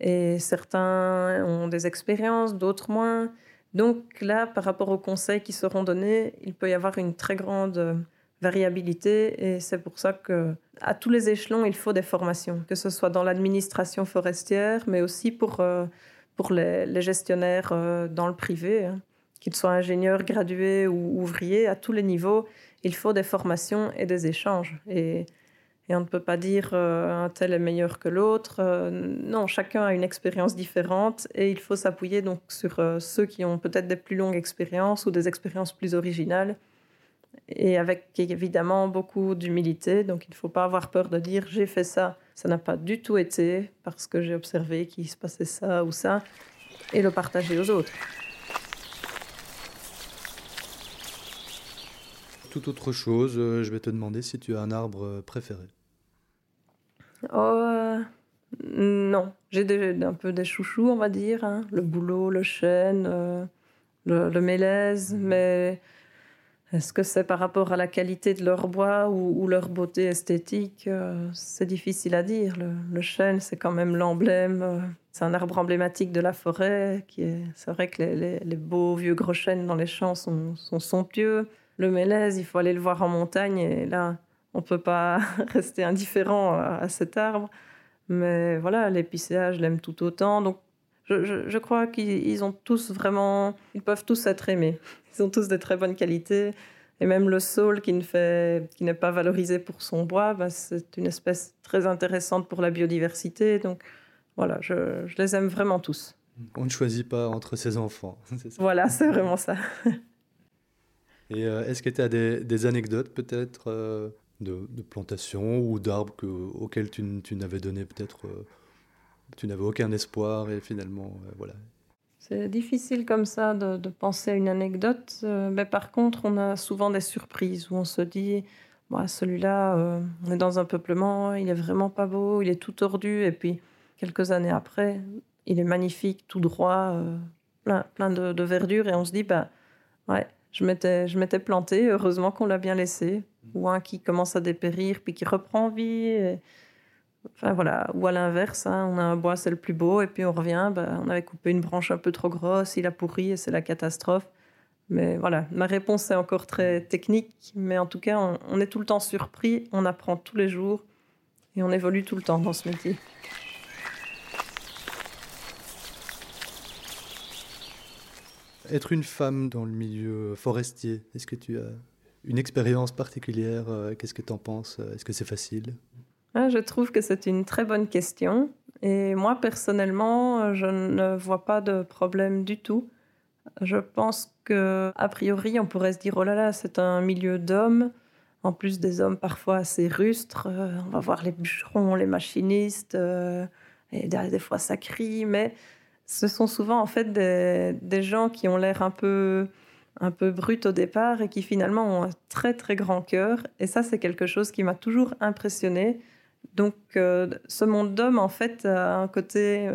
Et certains ont des expériences, d'autres moins. Donc là, par rapport aux conseils qui seront donnés, il peut y avoir une très grande variabilité et c'est pour ça que à tous les échelons il faut des formations que ce soit dans l'administration forestière mais aussi pour euh, pour les, gestionnaires euh, dans le privé hein. qu'ils soient ingénieurs gradués ou ouvriers à tous les niveaux il faut des formations et des échanges et, et on ne peut pas dire euh, un tel est meilleur que l'autre non chacun a une expérience différente et il faut s'appuyer donc sur ceux qui ont peut-être des plus longues expériences ou des expériences plus originales et avec évidemment beaucoup d'humilité. Donc il ne faut pas avoir peur de dire j'ai fait ça. Ça n'a pas du tout été parce que j'ai observé qu'il se passait ça ou ça et le partager aux autres. Toute autre chose, euh, je vais te demander si tu as un arbre préféré. Oh, non, j'ai un peu des chouchous, on va dire. Hein. Le boulot, le chêne, euh, le, le, mélèze. Mais est-ce que c'est par rapport à la qualité de leur bois ou, leur beauté esthétique euh, C'est difficile à dire. Le, chêne, c'est quand même l'emblème. Euh, c'est un arbre emblématique de la forêt. Qui est, c'est vrai que les, beaux vieux gros chênes dans les champs sont, somptueux. Le mélèze, il faut aller le voir en montagne et là, on ne peut pas rester indifférent à cet arbre. Mais voilà, l'épicéa, je l'aime tout autant. Donc, je, crois qu'ils ont tous vraiment, ils peuvent tous être aimés. Ils ont tous de très bonnes qualités. Et même le saule qui ne fait, qui n'est pas valorisé pour son bois, bah, c'est une espèce très intéressante pour la biodiversité. Donc, voilà, je, les aime vraiment tous. On ne choisit pas entre ses enfants. Voilà, c'est vraiment ça. Et euh, est-ce que tu as des, anecdotes peut-être euh, de, de plantations ou d'arbres auxquels tu, tu n'avais donné peut-être, euh, tu n'avais aucun espoir et finalement, voilà. C'est difficile comme ça de, penser à une anecdote, euh, mais par contre, on a souvent des surprises où on se dit, bah, celui-là, on est dans un peuplement, il est vraiment pas beau, il est tout tordu, et puis quelques années après, il est magnifique, tout droit, plein, plein de, de, verdure, et on se dit, bah, ouais, je m'étais, je m'étais planté, heureusement qu'on l'a bien laissé ou un qui commence à dépérir puis qui reprend vie. Enfin voilà, ou à l'inverse, hein, on a un bois, c'est le plus beau, et puis on revient, ben, on avait coupé une branche un peu trop grosse, il a pourri et c'est la catastrophe. Mais voilà, ma réponse est encore très technique, mais en tout cas, on, on est tout le temps surpris, on apprend tous les jours et on évolue tout le temps dans ce métier. Être une femme dans le milieu forestier, est-ce que tu as une expérience particulière euh, Qu'est-ce que tu en penses Est-ce que c'est facile? Je trouve que c'est une très bonne question. Et moi, personnellement, je ne vois pas de problème du tout. Je pense que a priori, on pourrait se dire oh là là, c'est un milieu d'hommes. En plus des hommes parfois assez rustres, euh, on va voir les bûcherons, les machinistes, euh, et des fois ça crie, mais ce sont souvent en fait des, des gens qui ont l'air un peu un peu brut au départ et qui finalement ont un très très grand cœur. Et ça, c'est quelque chose qui m'a toujours impressionné. Donc, euh, ce monde d'hommes, en fait, a un côté,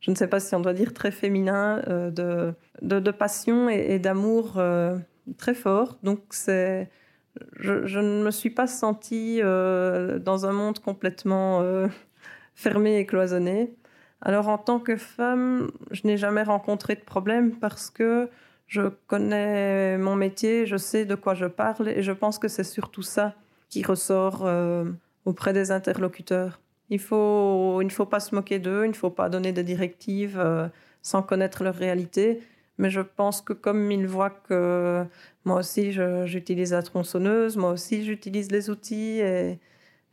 je ne sais pas si on doit dire très féminin, euh, de, de, passion et, d'amour euh, très fort. Donc, c'est, je, ne me suis pas sentie dans un monde complètement fermé et cloisonné. Alors, en tant que femme, je n'ai jamais rencontré de problème parce que je connais mon métier, je sais de quoi je parle et je pense que c'est surtout ça qui ressort auprès des interlocuteurs. Il, faut, il ne faut pas se moquer d'eux, il ne faut pas donner des directives euh, sans connaître leur réalité. Mais je pense que comme ils voient que moi aussi j'utilise la tronçonneuse, moi aussi j'utilise les outils. Et,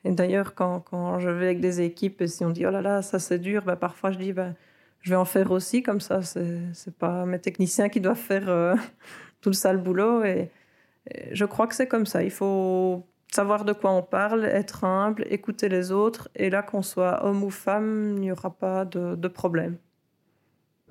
et d'ailleurs, quand, quand, je vais avec des équipes et si on dit oh là là, ça c'est dur, ben parfois je dis ben, je vais en faire aussi comme ça. C'est pas mes techniciens qui doivent faire euh, tout le sale boulot. Et, je crois que c'est comme ça. Il faut savoir de quoi on parle, être humble, écouter les autres. Et là, qu'on soit homme ou femme, il n'y aura pas de, de problème.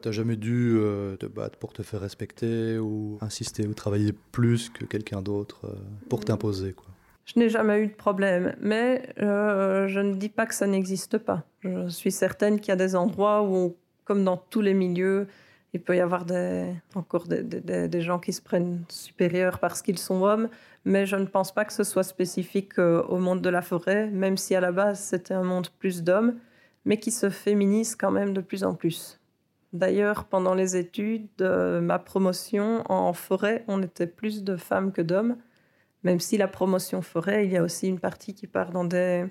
n'as jamais dû euh, te battre pour te faire respecter ou insister ou travailler plus que quelqu'un d'autre euh, pour mm. t'imposer quoi? Je n'ai jamais eu de problème, mais je ne dis pas que ça n'existe pas. Je suis certaine qu'il y a des endroits où on comme dans tous les milieux, il peut y avoir des, encore des, des, des gens qui se prennent supérieurs parce qu'ils sont hommes, mais je ne pense pas que ce soit spécifique euh, au monde de la forêt, même si à la base c'était un monde plus d'hommes, mais qui se féminise quand même de plus en plus. D'ailleurs, pendant les études de ma promotion en forêt, on était plus de femmes que d'hommes, même si la promotion forêt, il y a aussi une partie qui part dans des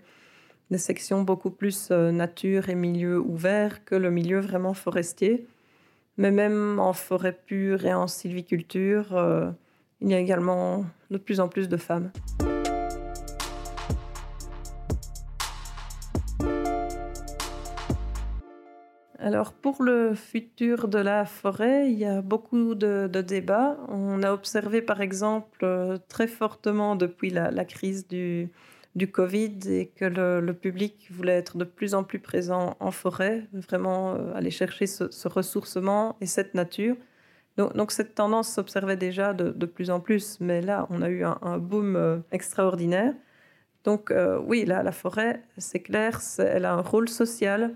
sections beaucoup plus euh, nature et milieu ouvert que le milieu vraiment forestier. Mais même en forêt pure et en sylviculture, euh, il y a également de plus en plus de femmes. Alors pour le futur de la forêt, il y a beaucoup de, débats. On a observé par exemple très fortement depuis la crise du, du Covid et que le, public voulait être de plus en plus présent en forêt, vraiment euh, aller chercher ce, ressourcement et cette nature. Donc, cette tendance s'observait déjà de, plus en plus, mais là, on a eu un, boom euh, extraordinaire. Donc euh, oui, la, la forêt, c'est clair, elle a un rôle social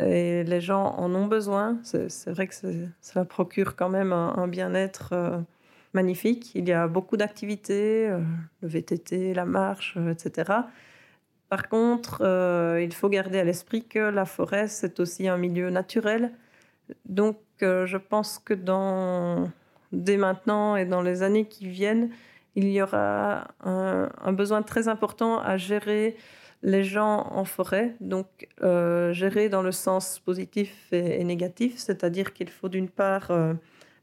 et les gens en ont besoin. C'est vrai que ça procure quand même un, bien-être euh, magnifique. Il y a beaucoup d'activités, le VTT, la marche, etc. Par contre, il faut garder à l'esprit que la forêt, c'est aussi un milieu naturel. Donc je pense que dans, dès maintenant et dans les années qui viennent, il y aura un, besoin très important à gérer les gens en forêt, donc euh, gérer dans le sens positif et, négatif, c'est-à-dire qu'il faut d'une part euh,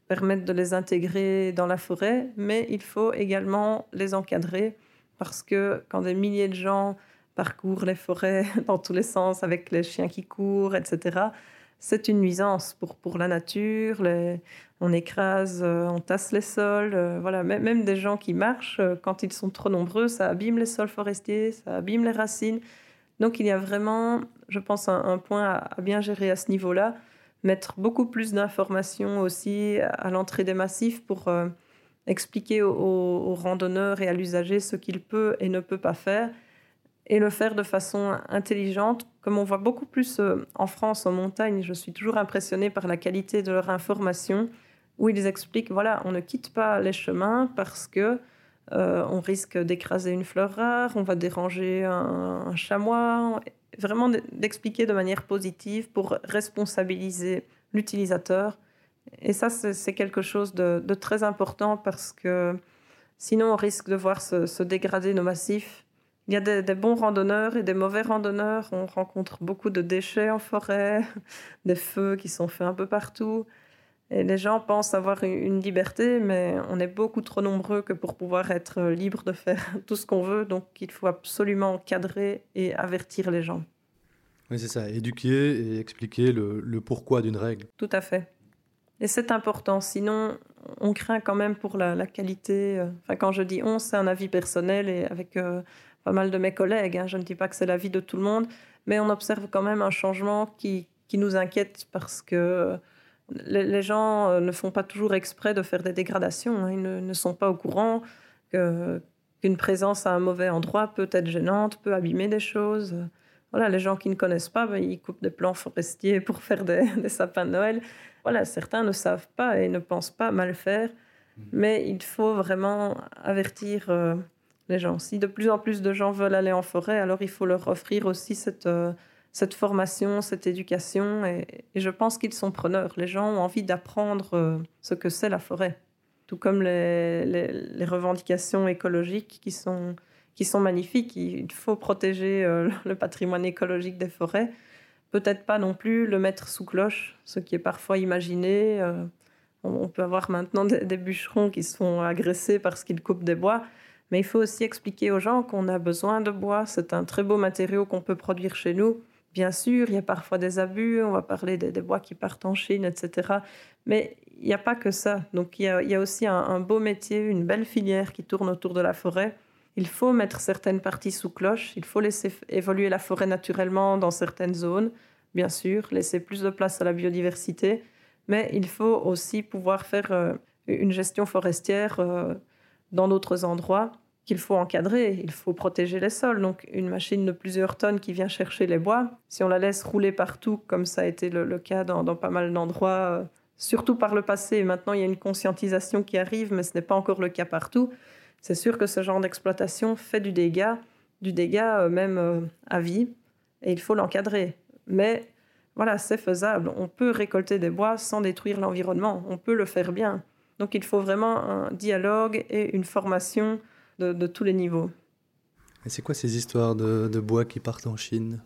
permettre de les intégrer dans la forêt, mais il faut également les encadrer parce que quand des milliers de gens parcourent les forêts dans tous les sens avec les chiens qui courent, etc., c'est une nuisance pour, pour la nature. on écrase, euh, on tasse les sols. Euh, voilà, même des gens qui marchent, euh, quand ils sont trop nombreux, ça abîme les sols forestiers, ça abîme les racines. Donc il y a vraiment, je pense, un, point à, bien gérer à ce niveau-là. Mettre beaucoup plus d'informations aussi à, l'entrée des massifs pour expliquer aux, randonneurs et à l'usager ce qu'il peut et ne peut pas faire et le faire de façon intelligente. Comme on voit beaucoup plus euh, en France, en montagne, je suis toujours impressionnée par la qualité de leur information, où ils expliquent, voilà, on ne quitte pas les chemins parce que euh, on risque d'écraser une fleur rare, on va déranger un, chamois, vraiment d'expliquer de manière positive pour responsabiliser l'utilisateur. Et ça, c'est quelque chose de, très important parce que sinon, on risque de voir se dégrader nos massifs il y a des, bons randonneurs et des mauvais randonneurs. On rencontre beaucoup de déchets en forêt, des feux qui sont faits un peu partout. Et les gens pensent avoir une liberté, mais on est beaucoup trop nombreux que pour pouvoir être libre de faire tout ce qu'on veut. Donc il faut absolument cadrer et avertir les gens. Oui, c'est ça, éduquer et expliquer le, pourquoi d'une règle. Tout à fait. Et c'est important, sinon on craint quand même pour la, qualité. Enfin, quand je dis on, c'est un avis personnel et avec euh, pas mal de mes collègues. Hein. Je ne dis pas que c'est l'avis de tout le monde, mais on observe quand même un changement qui, qui nous inquiète parce que les, gens euh, ne font pas toujours exprès de faire des dégradations. Hein. Ils ne, sont pas au courant qu'une présence à un mauvais endroit peut être gênante, peut abîmer des choses. Voilà, les gens qui ne connaissent pas, ben, ils coupent des plants forestiers pour faire des, des, sapins de Noël. Voilà, certains ne savent pas et ne pensent pas mal faire, mmh. mais il faut vraiment avertir euh, gens. Si de plus en plus de gens veulent aller en forêt, alors il faut leur offrir aussi cette, euh, formation, cette éducation. Et, je pense qu'ils sont preneurs. Les gens ont envie d'apprendre euh, ce que c'est la forêt. Tout comme les, revendications écologiques qui sont, qui sont magnifiques. Il faut protéger euh, le patrimoine écologique des forêts. Peut-être pas non plus le mettre sous cloche, ce qui est parfois imaginé. on peut avoir maintenant des, des bûcherons qui sont agressés parce qu'ils coupent des bois. Mais il faut aussi expliquer aux gens qu'on a besoin de bois. C'est un très beau matériau qu'on peut produire chez nous. Bien sûr, il y a parfois des abus. On va parler des, bois qui partent en Chine, etc. Mais il n'y a pas que ça. Donc il y a, aussi un, beau métier, une belle filière qui tourne autour de la forêt. Il faut mettre certaines parties sous cloche. Il faut laisser évoluer la forêt naturellement dans certaines zones, bien sûr, laisser plus de place à la biodiversité. Mais il faut aussi pouvoir faire euh, une gestion forestière euh, dans d'autres endroits qu'il faut encadrer, il faut protéger les sols. Donc une machine de plusieurs tonnes qui vient chercher les bois, si on la laisse rouler partout, comme ça a été le, cas dans, pas mal d'endroits, euh, surtout par le passé, maintenant il y a une conscientisation qui arrive, mais ce n'est pas encore le cas partout, c'est sûr que ce genre d'exploitation fait du dégât, du dégât euh, même euh, à vie, et il faut l'encadrer. Mais voilà, c'est faisable. On peut récolter des bois sans détruire l'environnement, on peut le faire bien. Donc il faut vraiment un dialogue et une formation de, tous les niveaux. Et c'est quoi ces histoires de, bois qui partent en Chine?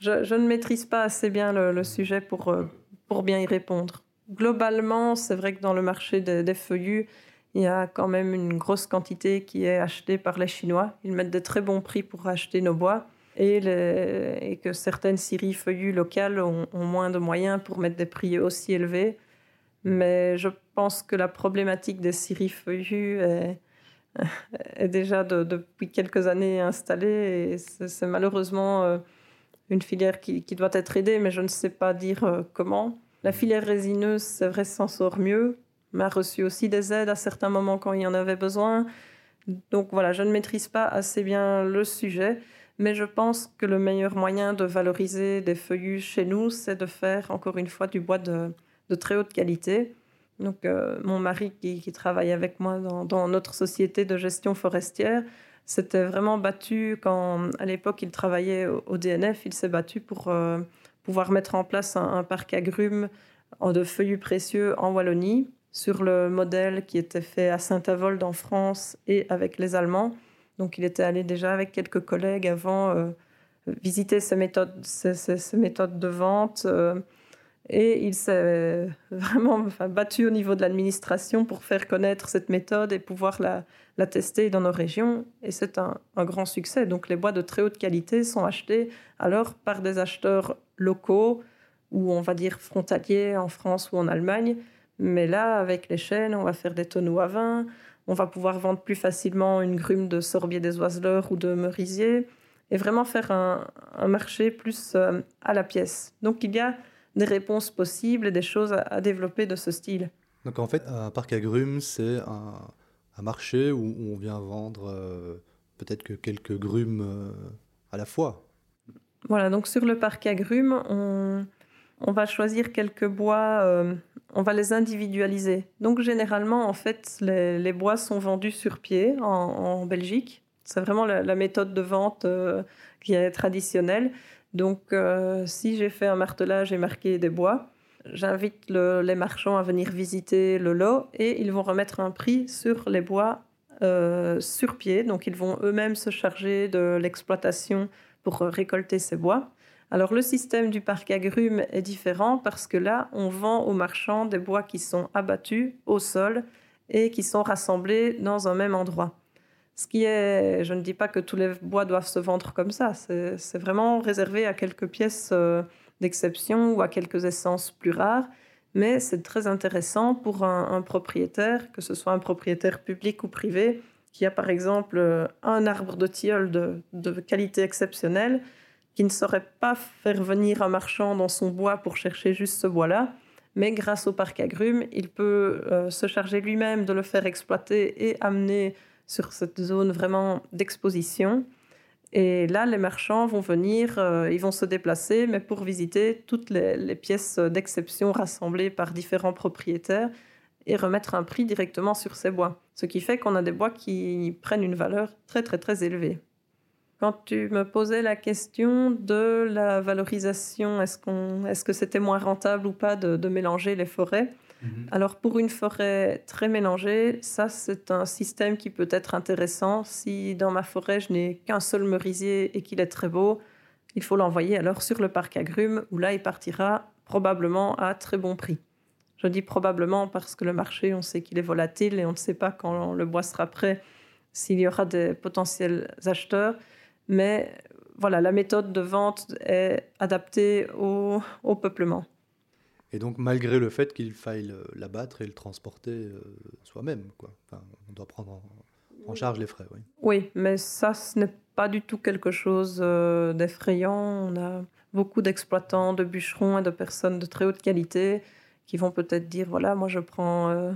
Je, ne maîtrise pas assez bien le, sujet pour, euh, pour bien y répondre. Globalement, c'est vrai que dans le marché des, feuillus, il y a quand même une grosse quantité qui est achetée par les Chinois. Ils mettent de très bons prix pour acheter nos bois. Et, et que certaines scieries feuillues locales ont, ont, moins de moyens pour mettre des prix aussi élevés. Mais je pense que la problématique des scieries feuillues est, est déjà depuis quelques années installée et c'est malheureusement euh, une filière qui, doit être aidée, mais je ne sais pas dire euh, comment. La filière résineuse, c'est vrai, s'en sort mieux, mais a reçu aussi des aides à certains moments quand il y en avait besoin. Donc voilà, je ne maîtrise pas assez bien le sujet, mais je pense que le meilleur moyen de valoriser des feuillus chez nous, c'est de faire encore une fois du bois de, très haute qualité. Donc euh, mon mari qui, travaille avec moi dans, notre société de gestion forestière s'était vraiment battu quand à l'époque il travaillait au, DNF, il s'est battu pour euh, pouvoir mettre en place un, parc agrumes de feuillus précieux en Wallonie sur le modèle qui était fait à Saint-Avold en France et avec les Allemands. Donc il était allé déjà avec quelques collègues avant euh, visiter ces, méthodes de vente. Euh, et il s'est vraiment battu au niveau de l'administration pour faire connaître cette méthode et pouvoir la, tester dans nos régions. Et c'est un, un, grand succès. Donc les bois de très haute qualité sont achetés alors par des acheteurs locaux ou on va dire frontaliers en France ou en Allemagne mais là, avec les chaînes, on va faire des tonneaux à vin. On va pouvoir vendre plus facilement une grume de sorbier des oiseleurs ou de merisier et vraiment faire un, marché plus euh, à la pièce. Donc il y a des réponses possibles et des choses à, développer de ce style. Donc en fait, un parc agrumes, c'est un, marché où, on vient vendre euh, peut-être que quelques grumes euh, à la fois. Voilà, donc sur le parc agrumes, on, on va choisir quelques bois, euh, on va les individualiser. Donc généralement, en fait, les, bois sont vendus sur pied en, Belgique. C'est vraiment la, méthode de vente qui est traditionnelle. Donc euh, si j'ai fait un martelage et marqué des bois, j'invite les marchands à venir visiter le lot et ils vont remettre un prix sur les bois sur pied. Donc ils vont eux-mêmes se charger de l'exploitation pour récolter ces bois. Alors le système du parc agrumes est différent parce que là, on vend aux marchands des bois qui sont abattus au sol et qui sont rassemblés dans un même endroit. Ce qui est, je ne dis pas que tous les bois doivent se vendre comme ça, c'est vraiment réservé à quelques pièces euh, d'exception ou à quelques essences plus rares, mais c'est très intéressant pour un, propriétaire, que ce soit un propriétaire public ou privé, qui a par exemple euh, un arbre de tilleul de qualité exceptionnelle qui ne saurait pas faire venir un marchand dans son bois pour chercher juste ce bois-là, mais grâce au parc agrumes, il peut euh, se charger lui-même de le faire exploiter et amener sur cette zone vraiment d'exposition. Et là, les marchands vont venir, euh, ils vont se déplacer, mais pour visiter toutes les, pièces d'exception rassemblées par différents propriétaires et remettre un prix directement sur ces bois. Ce qui fait qu'on a des bois qui prennent une valeur très très très élevée. Quand tu me posais la question de la valorisation, est-ce, est-ce que c'était moins rentable ou pas de, mélanger les forêts mhm. Alors pour une forêt très mélangée, ça c'est un système qui peut être intéressant. Si dans ma forêt je n'ai qu'un seul merisier et qu'il est très beau, il faut l'envoyer alors sur le parc agrumes où là il partira probablement à très bon prix. Je dis probablement parce que le marché, on sait qu'il est volatile et on ne sait pas quand le bois sera prêt s'il y aura des potentiels acheteurs. Mais voilà, la méthode de vente est adaptée au, peuplement. Et donc, malgré le fait qu'il faille l'abattre et le transporter euh, soi-même, quoi. on doit prendre en, charge les frais, oui. Oui, mais ça, ce n'est pas du tout quelque chose euh, d'effrayant. On a beaucoup d'exploitants, de bûcherons et de personnes de très haute qualité qui vont peut-être dire, voilà, moi je prends euh,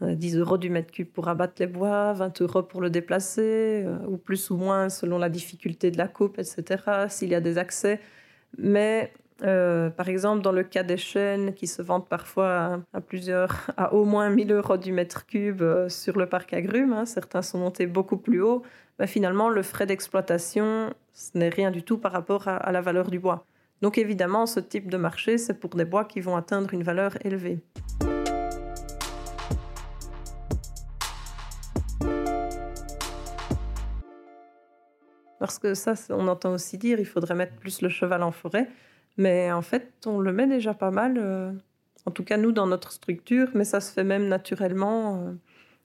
10 euh, euros du mètre cube pour abattre les bois, 20 euros pour le déplacer, ou plus ou moins selon la difficulté de la coupe, etc., s'il y a des accès. Mais euh, par exemple, dans le cas des chaînes qui se vendent parfois à, plusieurs, à au moins 1000 euros du mètre cube sur le parc agrumes, hein, certains sont montés beaucoup plus haut, mais finalement, le frais d'exploitation, ce n'est rien du tout par rapport à la valeur du bois. Donc évidemment, ce type de marché, c'est pour des bois qui vont atteindre une valeur élevée. Parce que ça, on entend aussi dire, il faudrait mettre plus le cheval en forêt. Mais en fait, on le met déjà pas mal. Euh, en tout cas, nous, dans notre structure, mais ça se fait même naturellement. Euh,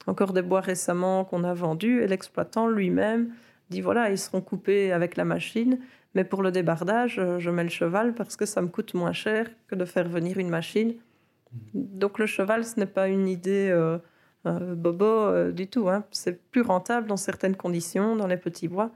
encore des bois récemment qu'on a vendus, et l'exploitant lui-même dit voilà, ils seront coupés avec la machine, mais pour le débardage, euh, je mets le cheval parce que ça me coûte moins cher que de faire venir une machine. Donc le cheval, ce n'est pas une idée bobo du tout. Hein. C'est plus rentable dans certaines conditions, dans les petits bois.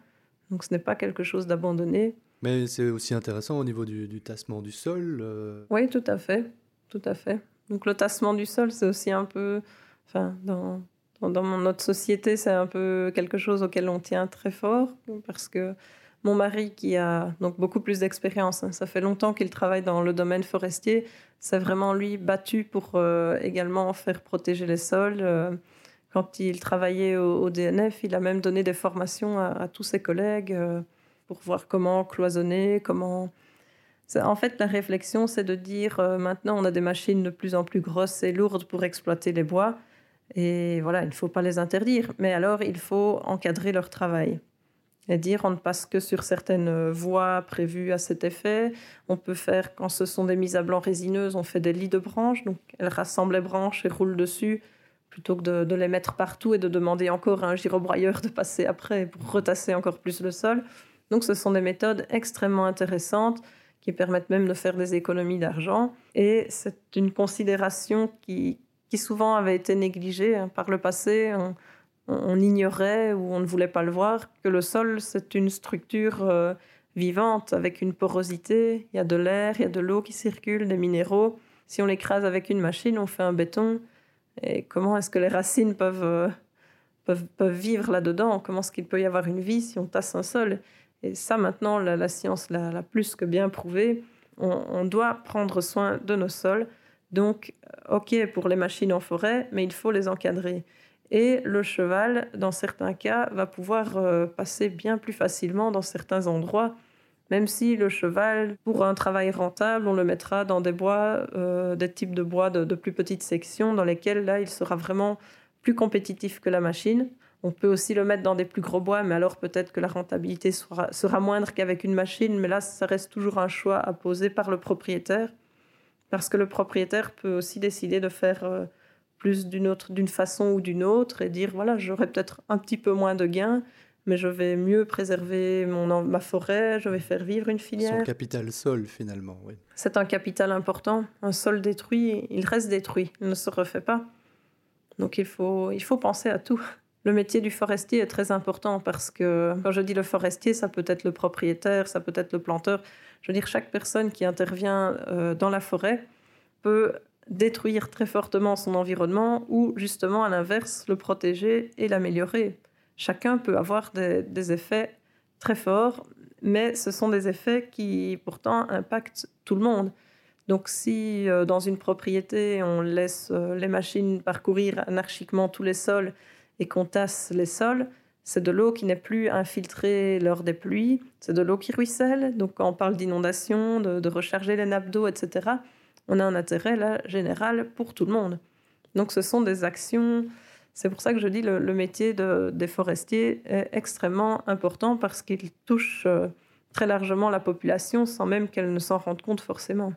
Donc ce n'est pas quelque chose d'abandonné. Mais c'est aussi intéressant au niveau du, tassement du sol. Euh. Oui, tout à fait, tout à fait. Donc le tassement du sol, c'est aussi un peu, enfin, dans, notre société, c'est un peu quelque chose auquel on tient très fort parce que mon mari, qui a donc beaucoup plus d'expérience, hein, ça fait longtemps qu'il travaille dans le domaine forestier, s'est vraiment lui battu pour euh, également faire protéger les sols. Euh, quand il travaillait au, DNF, il a même donné des formations à, tous ses collègues pour voir comment cloisonner, comment. En fait, la réflexion, c'est de dire maintenant, on a des machines de plus en plus grosses et lourdes pour exploiter les bois. Et voilà, il ne faut pas les interdire. Mais alors, il faut encadrer leur travail et dire on ne passe que sur certaines euh, voies prévues à cet effet. On peut faire, quand ce sont des mises à blanc résineuses, on fait des lits de branches, donc elles rassemblent les branches et roulent dessus, plutôt que de, les mettre partout et de demander encore à un gyrobroyeur de passer après pour retasser encore plus le sol. Donc ce sont des méthodes extrêmement intéressantes qui permettent même de faire des économies d'argent. Et c'est une considération qui, qui souvent avait été négligée hein. par le passé on ignorait ou on ne voulait pas le voir que le sol, c'est une structure euh, vivante avec une porosité. Il y a de l'air, il y a de l'eau qui circule, des minéraux. Si on l'écrase avec une machine, on fait un béton. Et comment est-ce que les racines peuvent, euh, peuvent, vivre là-dedans? Comment est-ce qu'il peut y avoir une vie si on tasse un sol? Et ça, maintenant, la, science l'a plus que bien prouvé. on doit prendre soin de nos sols. Donc, OK pour les machines en forêt, mais il faut les encadrer. Et le cheval, dans certains cas, va pouvoir euh, passer bien plus facilement dans certains endroits, même si le cheval, pour un travail rentable, on le mettra dans des bois, euh, des types de bois de, plus petites sections, dans lesquels là, il sera vraiment plus compétitif que la machine. On peut aussi le mettre dans des plus gros bois, mais alors peut-être que la rentabilité sera, sera moindre qu'avec une machine, mais là, ça reste toujours un choix à poser par le propriétaire, parce que le propriétaire peut aussi décider de faire... Euh, plus d'une autre, d'une façon ou d'une autre, et dire voilà, j'aurai peut-être un petit peu moins de gains, mais je vais mieux préserver mon, ma forêt, je vais faire vivre une filière. Son capital sol, finalement, oui. C'est un capital important. Un sol détruit, il reste détruit, il ne se refait pas. Donc il faut, il faut penser à tout. Le métier du forestier est très important parce que quand je dis le forestier, ça peut être le propriétaire, ça peut être le planteur. Je veux dire, chaque personne qui intervient euh, dans la forêt peut détruire très fortement son environnement ou justement à l'inverse le protéger et l'améliorer. Chacun peut avoir des, effets très forts, mais ce sont des effets qui pourtant impactent tout le monde. Donc si euh, dans une propriété on laisse euh, les machines parcourir anarchiquement tous les sols et qu'on tasse les sols, c'est de l'eau qui n'est plus infiltrée lors des pluies, c'est de l'eau qui ruisselle. Donc quand on parle d'inondation, de recharger les nappes d'eau, etc., on a un intérêt là, général pour tout le monde. Donc ce sont des actions, c'est pour ça que je dis le, le métier de, des forestiers est extrêmement important parce qu'il touche euh, très largement la population sans même qu'elle ne s'en rende compte forcément.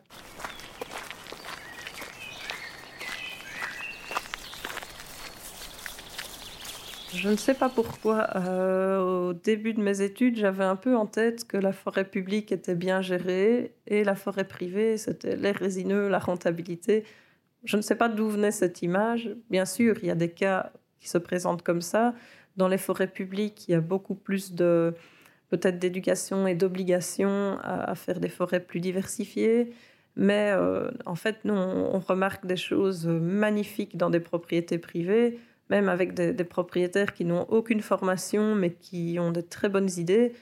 Je ne sais pas pourquoi. Euh, au début de mes études, j'avais un peu en tête que la forêt publique était bien gérée et la forêt privée, c'était l'air résineux, la rentabilité. Je ne sais pas d'où venait cette image. Bien sûr, il y a des cas qui se présentent comme ça. Dans les forêts publiques, il y a beaucoup plus de peut-être d'éducation et d'obligation à, faire des forêts plus diversifiées. Mais euh, en fait, nous, on remarque des choses magnifiques dans des propriétés privées même avec des, propriétaires qui n'ont aucune formation, mais qui ont de très bonnes idées.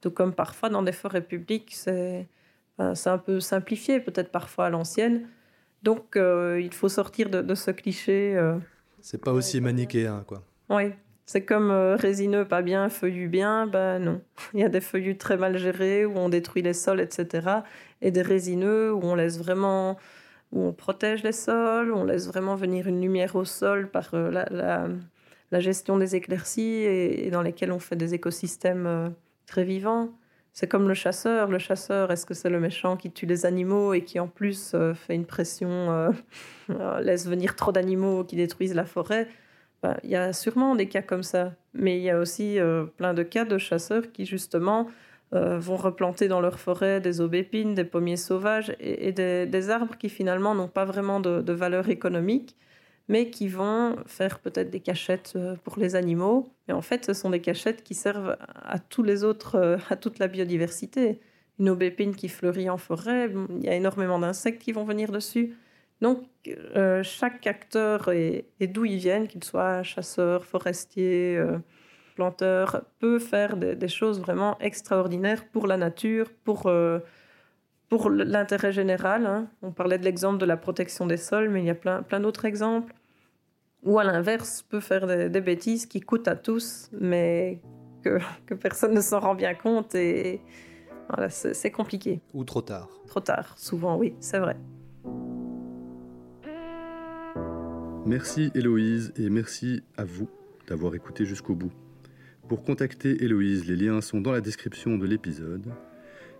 Tout comme parfois dans des forêts publiques, c'est un peu simplifié, peut-être parfois à l'ancienne. Donc euh, il faut sortir de, ce cliché. Euh. C'est pas aussi manichéen, quoi. Oui, c'est comme euh, résineux pas bien, feuillu bien, ben non. Il y a des feuillus très mal gérés où on détruit les sols, etc. Et des résineux où on laisse vraiment où on protège les sols, on laisse vraiment venir une lumière au sol par euh, la, gestion des éclaircies et, dans lesquelles on fait des écosystèmes euh, très vivants. C'est comme le chasseur. Le chasseur, est-ce que c'est le méchant qui tue les animaux et qui en plus euh, fait une pression, laisse venir trop d'animaux qui détruisent la forêt? Ben, Il y a sûrement des cas comme ça. Mais il y a aussi plein de cas de chasseurs qui justement euh, vont replanter dans leur forêt des aubépines, des pommiers sauvages et, des, arbres qui finalement n'ont pas vraiment de, valeur économique, mais qui vont faire peut-être des cachettes euh, pour les animaux. Et en fait, ce sont des cachettes qui servent à tous les autres, euh, à toute la biodiversité. Une aubépine qui fleurit en forêt, il y a énormément d'insectes qui vont venir dessus. Donc, chaque acteur et, d'où ils viennent, qu'il soit chasseur, forestier, euh, planteur, peut faire des, choses vraiment extraordinaires pour la nature, pour, euh, pour l'intérêt général. Hein. On parlait de l'exemple de la protection des sols, mais il y a plein, plein d'autres exemples. Ou à l'inverse, peut faire des, bêtises qui coûtent à tous, mais que, que personne ne s'en rend bien compte. Et voilà, c'est compliqué. Ou trop tard. Trop tard, souvent, oui, c'est vrai. Merci Héloïse et merci à vous d'avoir écouté jusqu'au bout. Pour contacter Héloïse, les liens sont dans la description de l'épisode.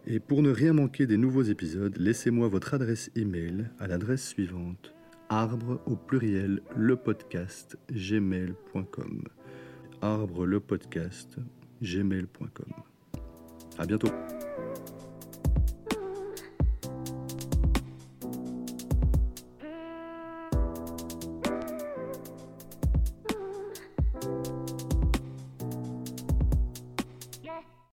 Et pour ne rien manquer des nouveaux épisodes, laissez-moi votre adresse email à l'adresse suivante arbre au pluriel le podcast gmail.com arbre le podcast gmail.com. À bientôt.